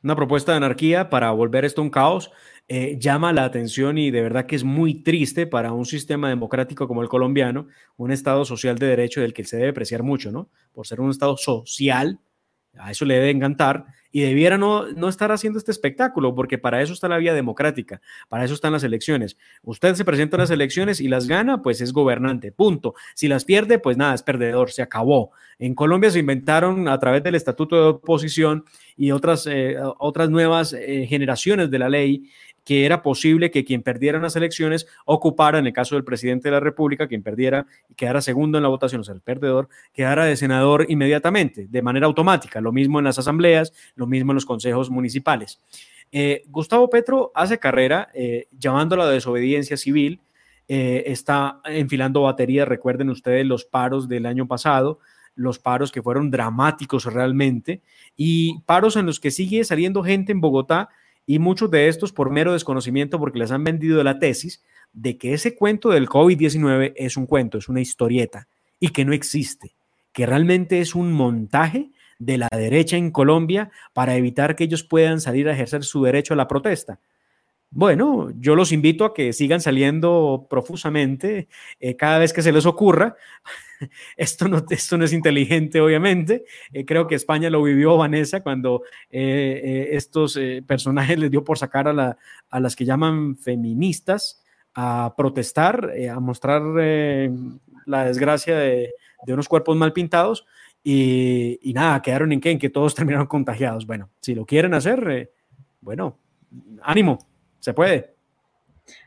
una propuesta de anarquía para volver esto un caos. Eh, llama la atención y de verdad que es muy triste para un sistema democrático como el colombiano, un Estado social de derecho del que se debe apreciar mucho, ¿no? Por ser un Estado social, a eso le debe encantar y debiera no, no estar haciendo este espectáculo, porque para eso está la vía democrática, para eso están las elecciones. Usted se presenta a las elecciones y las gana, pues es gobernante, punto. Si las pierde, pues nada, es perdedor, se acabó. En Colombia se inventaron a través del estatuto de oposición y otras, eh, otras nuevas eh, generaciones de la ley que era posible que quien perdiera las elecciones ocupara, en el caso del presidente de la República, quien perdiera y quedara segundo en la votación, o sea, el perdedor, quedara de senador inmediatamente, de manera automática. Lo mismo en las asambleas, lo mismo en los consejos municipales. Eh, Gustavo Petro hace carrera eh, llamando a la desobediencia civil, eh, está enfilando baterías, recuerden ustedes los paros del año pasado, los paros que fueron dramáticos realmente, y paros en los que sigue saliendo gente en Bogotá y muchos de estos por mero desconocimiento porque les han vendido la tesis de que ese cuento del COVID-19 es un cuento, es una historieta y que no existe, que realmente es un montaje de la derecha en Colombia para evitar que ellos puedan salir a ejercer su derecho a la protesta. Bueno, yo los invito a que sigan saliendo profusamente eh, cada vez que se les ocurra. esto, no, esto no es inteligente, obviamente. Eh, creo que España lo vivió, Vanessa, cuando eh, estos personajes les dio por sacar a, a, las que llaman feministas a protestar, a mostrar la desgracia de, unos cuerpos mal pintados. Y, y, nada, quedaron en qué, en que todos terminaron contagiados. Bueno, si lo quieren hacer, bueno, ánimo se puede.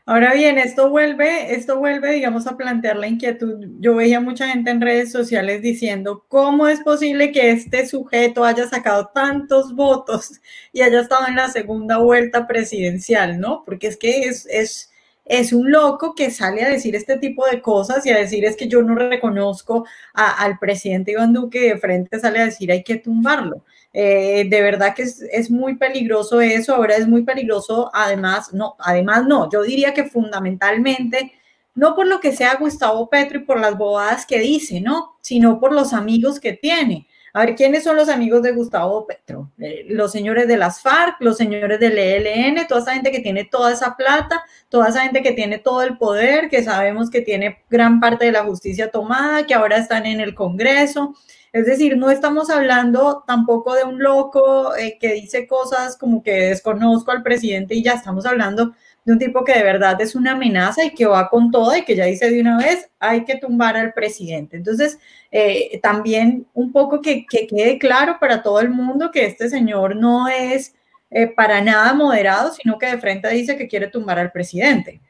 Ahora bien, esto vuelve, esto vuelve, digamos, a plantear la inquietud. Yo veía mucha gente en redes sociales diciendo, ¿cómo es posible que este sujeto haya sacado tantos votos y haya estado en la segunda vuelta presidencial, ¿no? Porque es que es, es, es un loco que sale a decir este tipo de cosas y a decir es que yo no reconozco al presidente Iván Duque de frente sale a decir hay que tumbarlo. Eh, de verdad que es, muy peligroso eso, ahora es muy peligroso, además, no, además no, yo diría que fundamentalmente, no por lo que sea Gustavo Petro y por las bobadas que dice, ¿no? Sino por los amigos que tiene. A ver, ¿quiénes son los amigos de Gustavo Petro? Eh, los señores de las FARC, los señores del ELN, toda esa gente que tiene toda esa plata, toda esa gente que tiene todo el poder, que sabemos que tiene gran parte de la justicia tomada, que ahora están en el Congreso. Es decir, no estamos hablando tampoco de un loco eh, que dice cosas como que desconozco al presidente y ya estamos hablando de un tipo que de verdad es una amenaza y que va con todo y que ya dice de una vez, hay que tumbar al presidente. Entonces, eh, también un poco que, quede claro para todo el mundo que este señor no es eh, para nada moderado, sino que de frente dice que quiere tumbar al presidente.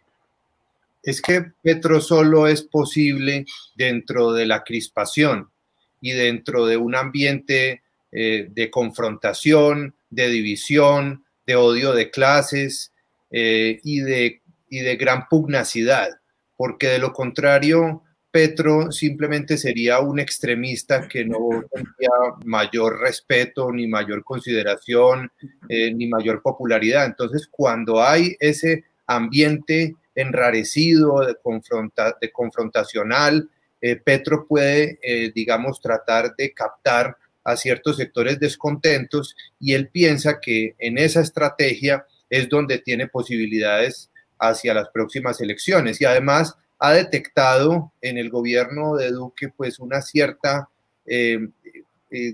Es que Petro solo es posible dentro de la crispación y dentro de un ambiente eh, de confrontación, de división, de odio de clases eh, y, de, y de gran pugnacidad, porque de lo contrario, Petro simplemente sería un extremista que no tendría mayor respeto, ni mayor consideración, eh, ni mayor popularidad. Entonces, cuando hay ese ambiente enrarecido, de, confronta, de confrontacional, eh, Petro puede, eh, digamos, tratar de captar a ciertos sectores descontentos y él piensa que en esa estrategia es donde tiene posibilidades hacia las próximas elecciones y además ha detectado en el gobierno de Duque pues una cierta eh,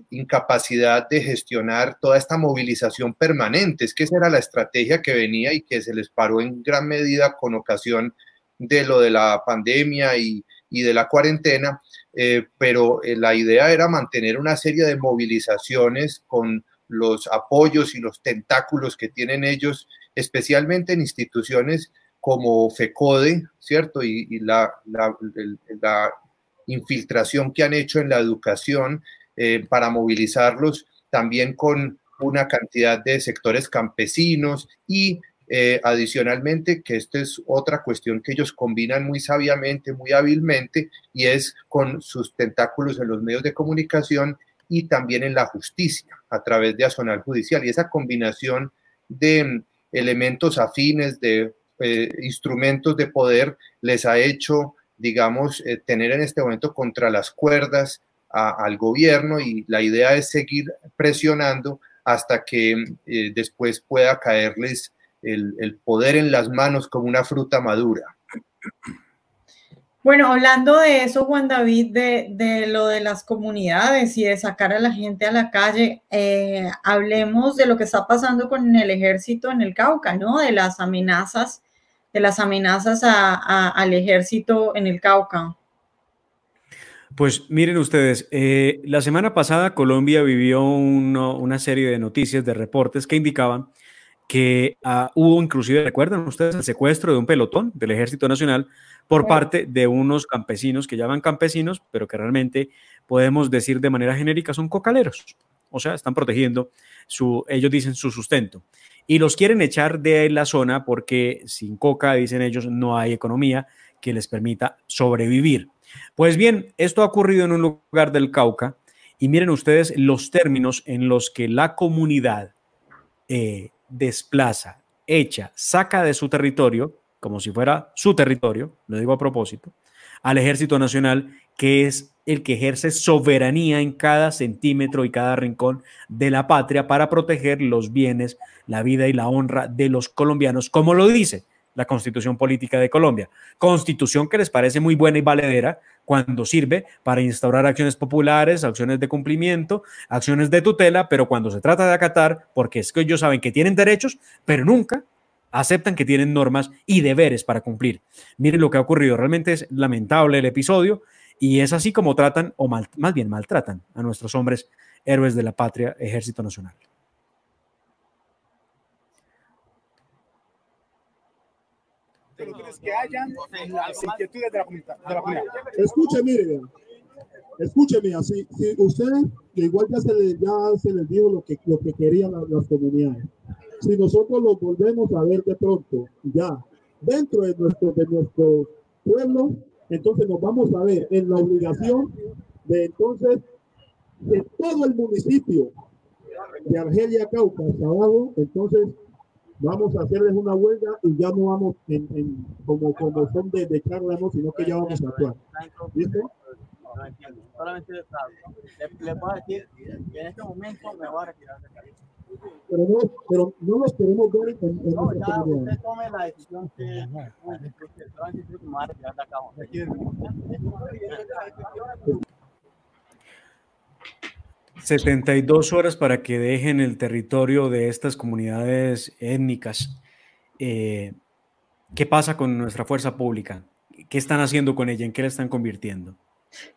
incapacidad de gestionar toda esta movilización permanente. Es que esa era la estrategia que venía y que se les paró en gran medida con ocasión de lo de la pandemia y, y de la cuarentena, eh, pero eh, la idea era mantener una serie de movilizaciones con los apoyos y los tentáculos que tienen ellos, especialmente en instituciones como FECODE, ¿cierto? Y, la, infiltración que han hecho en la educación eh, para movilizarlos, también con una cantidad de sectores campesinos y eh, adicionalmente, que esta es otra cuestión que ellos combinan muy sabiamente, muy hábilmente, y es con sus tentáculos en los medios de comunicación y también en la justicia a través de Azonal Judicial. Y esa combinación de mm, elementos afines, de eh, instrumentos de poder, les ha hecho, digamos, eh, tener en este momento contra las cuerdas al gobierno y la idea es seguir presionando hasta que mm, después pueda caerles el, poder en las manos como una fruta madura. Bueno, hablando de eso, Juan David, de, lo de las comunidades y de sacar a la gente a la calle, eh, hablemos de lo que está pasando con el ejército en el Cauca, ¿no? De las amenazas, de las amenazas al ejército en el Cauca. Pues miren ustedes, eh, la semana pasada Colombia vivió una serie de noticias, de reportes que indicaban que ah, hubo inclusive, recuerdan ustedes, el secuestro de un pelotón del Ejército Nacional por parte de unos campesinos que llaman campesinos, pero que realmente podemos decir de manera genérica son cocaleros. O sea, están protegiendo su, ellos dicen su sustento. Y los quieren echar de la zona porque sin coca, dicen ellos, no hay economía que les permita sobrevivir. Pues bien, esto ha ocurrido en un lugar del Cauca y miren ustedes los términos en los que la comunidad eh, desplaza, echa, saca de su territorio, como si fuera su territorio, lo digo a propósito, al Ejército Nacional, que es el que ejerce soberanía en cada centímetro y cada rincón de la patria para proteger los bienes, la vida y la honra de los colombianos, como lo dice la constitución política de Colombia. Constitución que les parece muy buena y valedera cuando sirve para instaurar acciones populares, acciones de cumplimiento, acciones de tutela, pero cuando se trata de acatar, porque es que ellos saben que tienen derechos, pero nunca aceptan que tienen normas y deberes para cumplir. Miren lo que ha ocurrido, realmente es lamentable el episodio y es así como tratan, o más bien maltratan a nuestros hombres héroes de la patria, Ejército Nacional. Que hayan las inquietudes de la comunidad. Escuche, mire, escúcheme, así, si usted, que igual ya se le, ya se les dijo lo que, lo que querían las, comunidades, si nosotros lo volvemos a ver de pronto, ya, dentro de nuestro, de nuestro pueblo, entonces nos vamos a ver en la obligación de entonces de todo el municipio de Argelia Cauca hasta abajo, entonces vamos a hacerles una huelga y ya no vamos en, en como, como son de, de charla, no, sino que ya vamos a actuar. ¿Listo? No entiendo, solamente le, le puedo decir que en este momento me voy a retirar de acá. Pero no, pero no los queremos ver en, en no, ya usted tome la decisión que, que que me voy a retirar de acá. 72 horas para que dejen el territorio de estas comunidades étnicas. Eh, ¿Qué pasa con nuestra fuerza pública? ¿Qué están haciendo con ella? ¿En qué la están convirtiendo?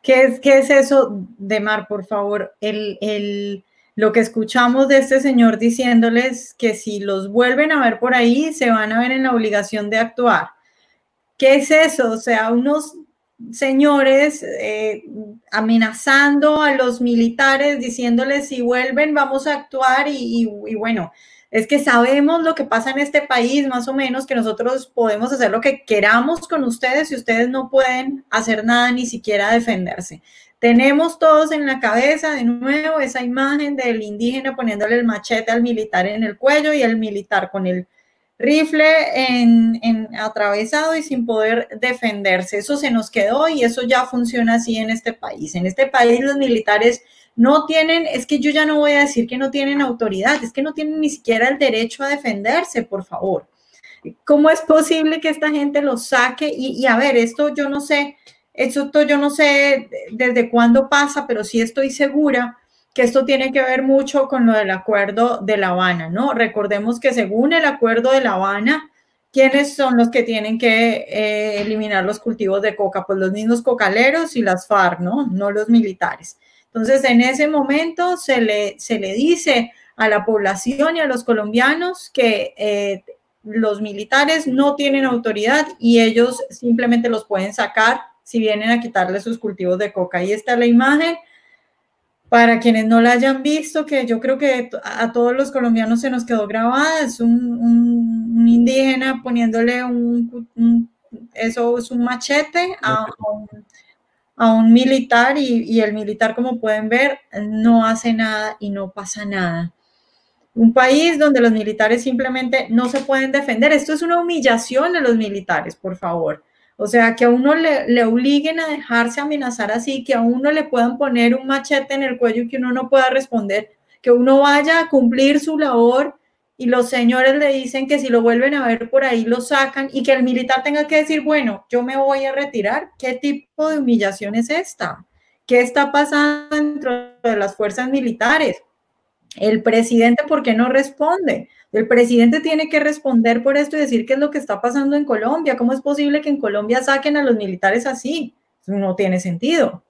¿Qué es, qué es eso, Demar, por favor? El, el, lo que escuchamos de este señor diciéndoles que si los vuelven a ver por ahí, se van a ver en la obligación de actuar. ¿Qué es eso? O sea, unos señores eh, amenazando a los militares, diciéndoles si vuelven vamos a actuar y, bueno, es que sabemos lo que pasa en este país, más o menos, que nosotros podemos hacer lo que queramos con ustedes y ustedes no pueden hacer nada, ni siquiera defenderse. Tenemos todos en la cabeza de nuevo esa imagen del indígena poniéndole el machete al militar en el cuello y el militar con el rifle en, atravesado y sin poder defenderse. Eso se nos quedó y eso ya funciona así en este país. En este país los militares no tienen, es que yo ya no voy a decir que no tienen autoridad, es que no tienen ni siquiera el derecho a defenderse, por favor. ¿Cómo es posible que esta gente los saque? Y, y a ver, esto yo no sé, esto yo no sé desde cuándo pasa, pero sí estoy segura que esto tiene que ver mucho con lo del acuerdo de La Habana, ¿no? Recordemos que según el acuerdo de La Habana, ¿quiénes son los que tienen que eh, eliminar los cultivos de coca? Pues los mismos cocaleros y las FARC, ¿no? No los militares. Entonces, en ese momento se le, se le dice a la población y a los colombianos que eh, los militares no tienen autoridad y ellos simplemente los pueden sacar si vienen a quitarle sus cultivos de coca. Ahí está la imagen para quienes no la hayan visto, que yo creo que a todos los colombianos se nos quedó grabada, es un, indígena poniéndole un, eso es un machete a, un, militar y, y, el militar, como pueden ver, no hace nada y no pasa nada. Un país donde los militares simplemente no se pueden defender. Esto es una humillación a los militares, por favor. O sea, que a uno le, obliguen a dejarse amenazar así, que a uno le puedan poner un machete en el cuello y que uno no pueda responder, que uno vaya a cumplir su labor y los señores le dicen que si lo vuelven a ver por ahí lo sacan y que el militar tenga que decir, bueno, yo me voy a retirar. ¿Qué tipo de humillación es esta? ¿Qué está pasando dentro de las fuerzas militares? El presidente, ¿por qué no responde? El presidente tiene que responder por esto y decir qué es lo que está pasando en Colombia. ¿Cómo es posible que en Colombia saquen a los militares así? No tiene sentido.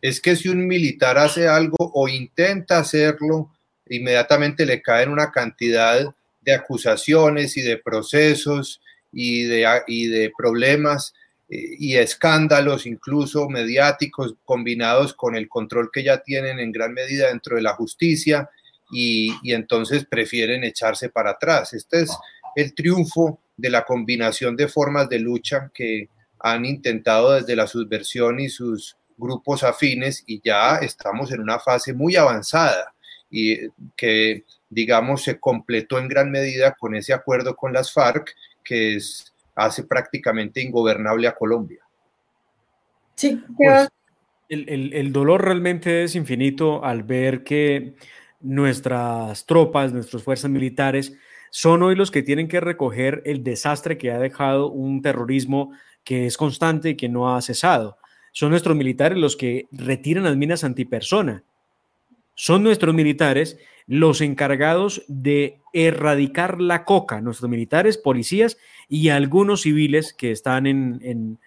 Es que si un militar hace algo o intenta hacerlo, inmediatamente le caen una cantidad de acusaciones y de procesos y de, y de problemas eh, y escándalos incluso mediáticos combinados con el control que ya tienen en gran medida dentro de la justicia y, entonces prefieren echarse para atrás. Este es el triunfo de la combinación de formas de lucha que han intentado desde la subversión y sus grupos afines y ya estamos en una fase muy avanzada y que digamos se completó en gran medida con ese acuerdo con las FARC que es, hace prácticamente ingobernable a Colombia. Sí, pues, el, el dolor realmente es infinito al ver que nuestras tropas, nuestras fuerzas militares, son hoy los que tienen que recoger el desastre que ha dejado un terrorismo que es constante y que no ha cesado. Son nuestros militares los que retiran las minas antipersona. Son nuestros militares los encargados de erradicar la coca, nuestros militares, policías y algunos civiles que están en, en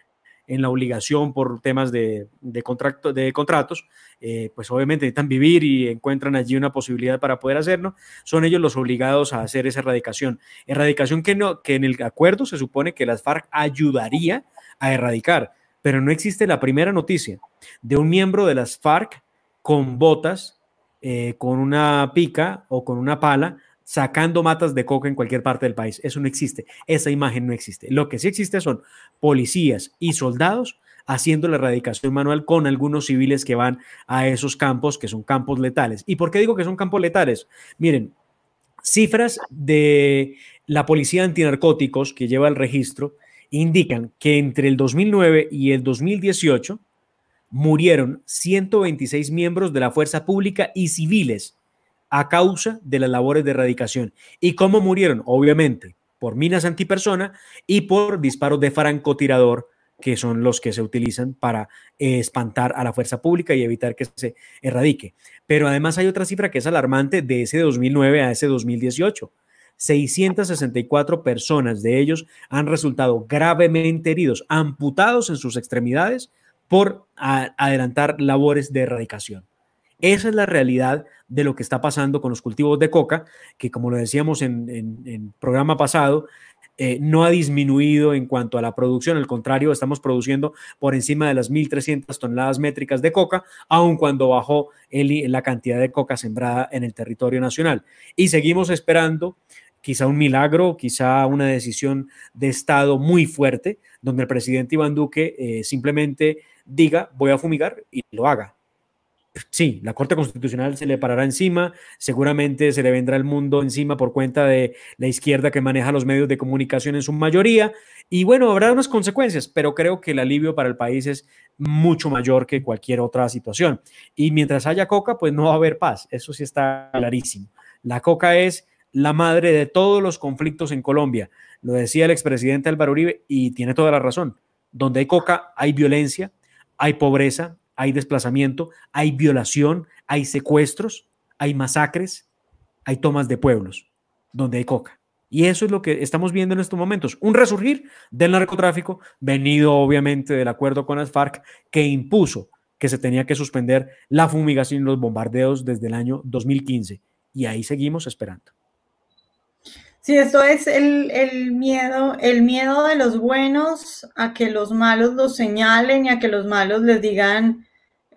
la obligación por temas de, de, contrato, de contratos, eh, pues obviamente necesitan vivir y encuentran allí una posibilidad para poder hacerlo, son ellos los obligados a hacer esa erradicación. Erradicación que, no, que en el acuerdo se supone que las FARC ayudaría a erradicar, pero no existe la primera noticia de un miembro de las FARC con botas, eh, con una pica o con una pala sacando matas de coca en cualquier parte del país. Eso no existe. Esa imagen no existe. Lo que sí existe son policías y soldados haciendo la erradicación manual con algunos civiles que van a esos campos, que son campos letales. ¿Y por qué digo que son campos letales? Miren, cifras de la policía antinarcóticos que lleva el registro indican que entre el 2009 y el 2018 murieron 126 miembros de la fuerza pública y civiles a causa de las labores de erradicación. ¿Y cómo murieron? Obviamente, por minas antipersona y por disparos de francotirador, que son los que se utilizan para eh, espantar a la fuerza pública y evitar que se erradique. Pero además hay otra cifra que es alarmante de ese 2009 a ese 2018. 664 personas de ellos han resultado gravemente heridos, amputados en sus extremidades por adelantar labores de erradicación. Esa es la realidad de lo que está pasando con los cultivos de coca, que como lo decíamos en, el programa pasado, eh, no ha disminuido en cuanto a la producción, al contrario, estamos produciendo por encima de las 1.300 toneladas métricas de coca, aun cuando bajó la cantidad de coca sembrada en el territorio nacional. Y seguimos esperando quizá un milagro, quizá una decisión de Estado muy fuerte, donde el presidente Iván Duque eh, simplemente diga, voy a fumigar y lo haga sí, la Corte Constitucional se le parará encima, seguramente se le vendrá el mundo encima por cuenta de la izquierda que maneja los medios de comunicación en su mayoría, y bueno, habrá unas consecuencias, pero creo que el alivio para el país es mucho mayor que cualquier otra situación. Y mientras haya coca, pues no va a haber paz, eso sí está clarísimo. La coca es la madre de todos los conflictos en Colombia, lo decía el expresidente Álvaro Uribe y tiene toda la razón. Donde hay coca, hay violencia, hay pobreza, hay desplazamiento, hay violación, hay secuestros, hay masacres, hay tomas de pueblos, donde hay coca. Y eso es lo que estamos viendo en estos momentos, un resurgir del narcotráfico, venido obviamente del acuerdo con las FARC, que impuso que se tenía que suspender la fumigación y los bombardeos desde el año 2015. Y ahí seguimos esperando. Sí, esto es el, miedo, el miedo de los buenos a que los malos los señalen y a que los malos les digan,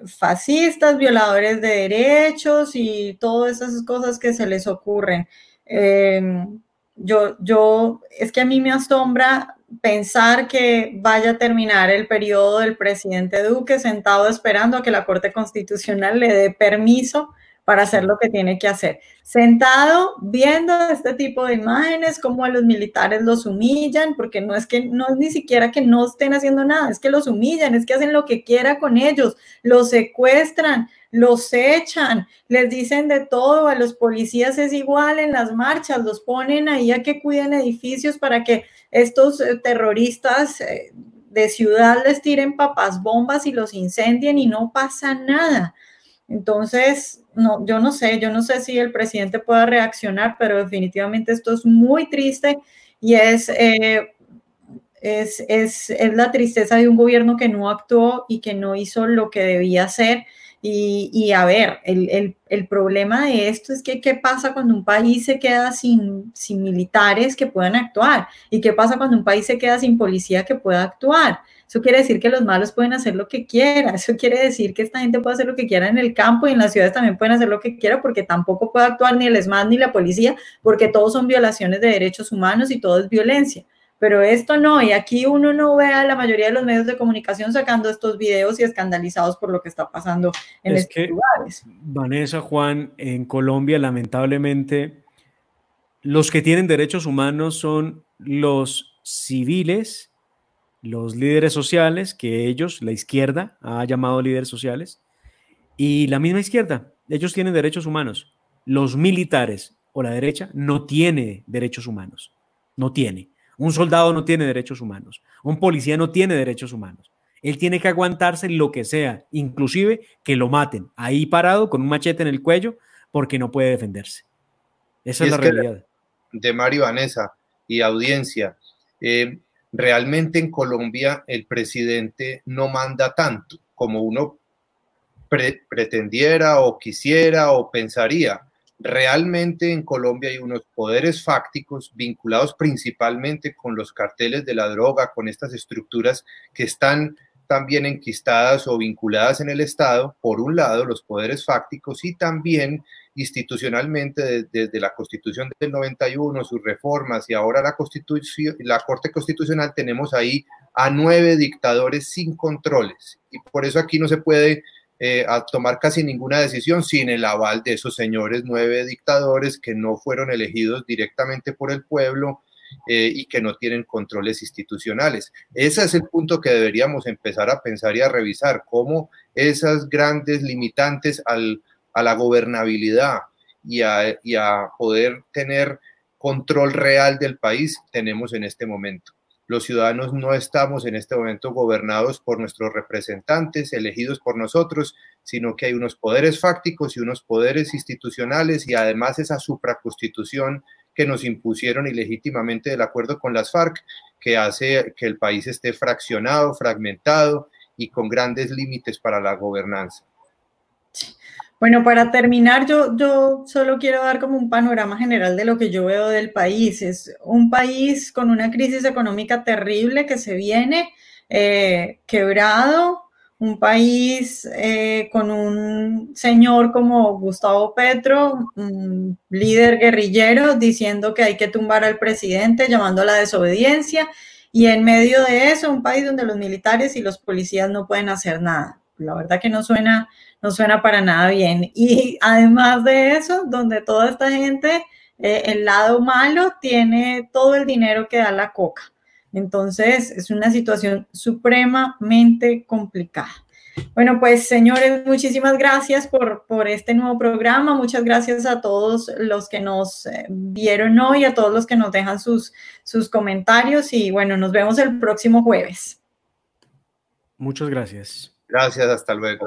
fascistas, violadores de derechos y todas esas cosas que se les ocurren. Em, yo, yo, es que a mí me asombra pensar que vaya a terminar el periodo del presidente Duque sentado esperando a que la Corte Constitucional le dé permiso para hacer lo que tiene que hacer. Sentado viendo este tipo de imágenes, como a los militares los humillan, porque no es que no es ni siquiera que no estén haciendo nada, es que los humillan, es que hacen lo que quiera con ellos, los secuestran, los echan, les dicen de todo, a los policías es igual en las marchas, los ponen ahí a que cuiden edificios para que estos eh, terroristas eh, de ciudad les tiren papas bombas y los incendien y no pasa nada. Entonces, no, yo no sé, yo no sé si el presidente pueda reaccionar, pero definitivamente esto es muy triste y es, eh, es, es, es, la tristeza de un gobierno que no actuó y que no hizo lo que debía hacer. Y, y a ver, el, el, el, problema de esto es que qué pasa cuando un país se queda sin, sin militares que puedan actuar y qué pasa cuando un país se queda sin policía que pueda actuar. Eso quiere decir que los malos pueden hacer lo que quieran. Eso quiere decir que esta gente puede hacer lo que quiera en el campo y en las ciudades también pueden hacer lo que quiera porque tampoco puede actuar ni el ESMAD ni la policía porque todos son violaciones de derechos humanos y todo es violencia. Pero esto no, y aquí uno no ve a la mayoría de los medios de comunicación sacando estos videos y escandalizados por lo que está pasando en estos lugares. Vanessa, Juan, en Colombia lamentablemente los que tienen derechos humanos son los civiles los líderes sociales, que ellos, la izquierda, ha llamado líderes sociales, y la misma izquierda, ellos tienen derechos humanos. Los militares o la derecha no tiene derechos humanos, no tiene. Un soldado no tiene derechos humanos, un policía no tiene derechos humanos. Él tiene que aguantarse lo que sea, inclusive que lo maten, ahí parado con un machete en el cuello, porque no puede defenderse. Esa es, la realidad. De Mario Vanessa y audiencia, eh, realmente en Colombia el presidente no manda tanto como uno pretendiera o quisiera o pensaría. Realmente en Colombia hay unos poderes fácticos vinculados principalmente con los carteles de la droga, con estas estructuras que están también enquistadas o vinculadas en el Estado, por un lado los poderes fácticos y también institucionalmente desde, la Constitución del 91, sus reformas y ahora la, Constitución, la Corte Constitucional tenemos ahí a nueve dictadores sin controles y por eso aquí no se puede eh, tomar casi ninguna decisión sin el aval de esos señores nueve dictadores que no fueron elegidos directamente por el pueblo eh, y que no tienen controles institucionales. Ese es el punto que deberíamos empezar a pensar y a revisar, cómo esas grandes limitantes al, a la gobernabilidad y a, poder tener control real del país tenemos en este momento. Los ciudadanos no estamos en este momento gobernados por nuestros representantes elegidos por nosotros, sino que hay unos poderes fácticos y unos poderes institucionales y además esa supraconstitución que nos impusieron ilegítimamente del acuerdo con las FARC, que hace que el país esté fraccionado, fragmentado y con grandes límites para la gobernanza. Bueno, para terminar, yo, yo solo quiero dar como un panorama general de lo que yo veo del país. Es un país con una crisis económica terrible que se viene, eh, quebrado, un país eh, con un señor como Gustavo Petro, líder guerrillero, diciendo que hay que tumbar al presidente, llamando a la desobediencia, y en medio de eso, un país donde los militares y los policías no pueden hacer nada. La verdad que no suena no suena para nada bien. Y además de eso, donde toda esta gente, eh, el lado malo tiene todo el dinero que da la coca. Entonces, es una situación supremamente complicada. Bueno, pues señores, muchísimas gracias por, por, este nuevo programa. Muchas gracias a todos los que nos eh, vieron hoy, a todos los que nos dejan sus, sus comentarios y bueno, nos vemos el próximo jueves. Muchas gracias. Gracias, hasta luego.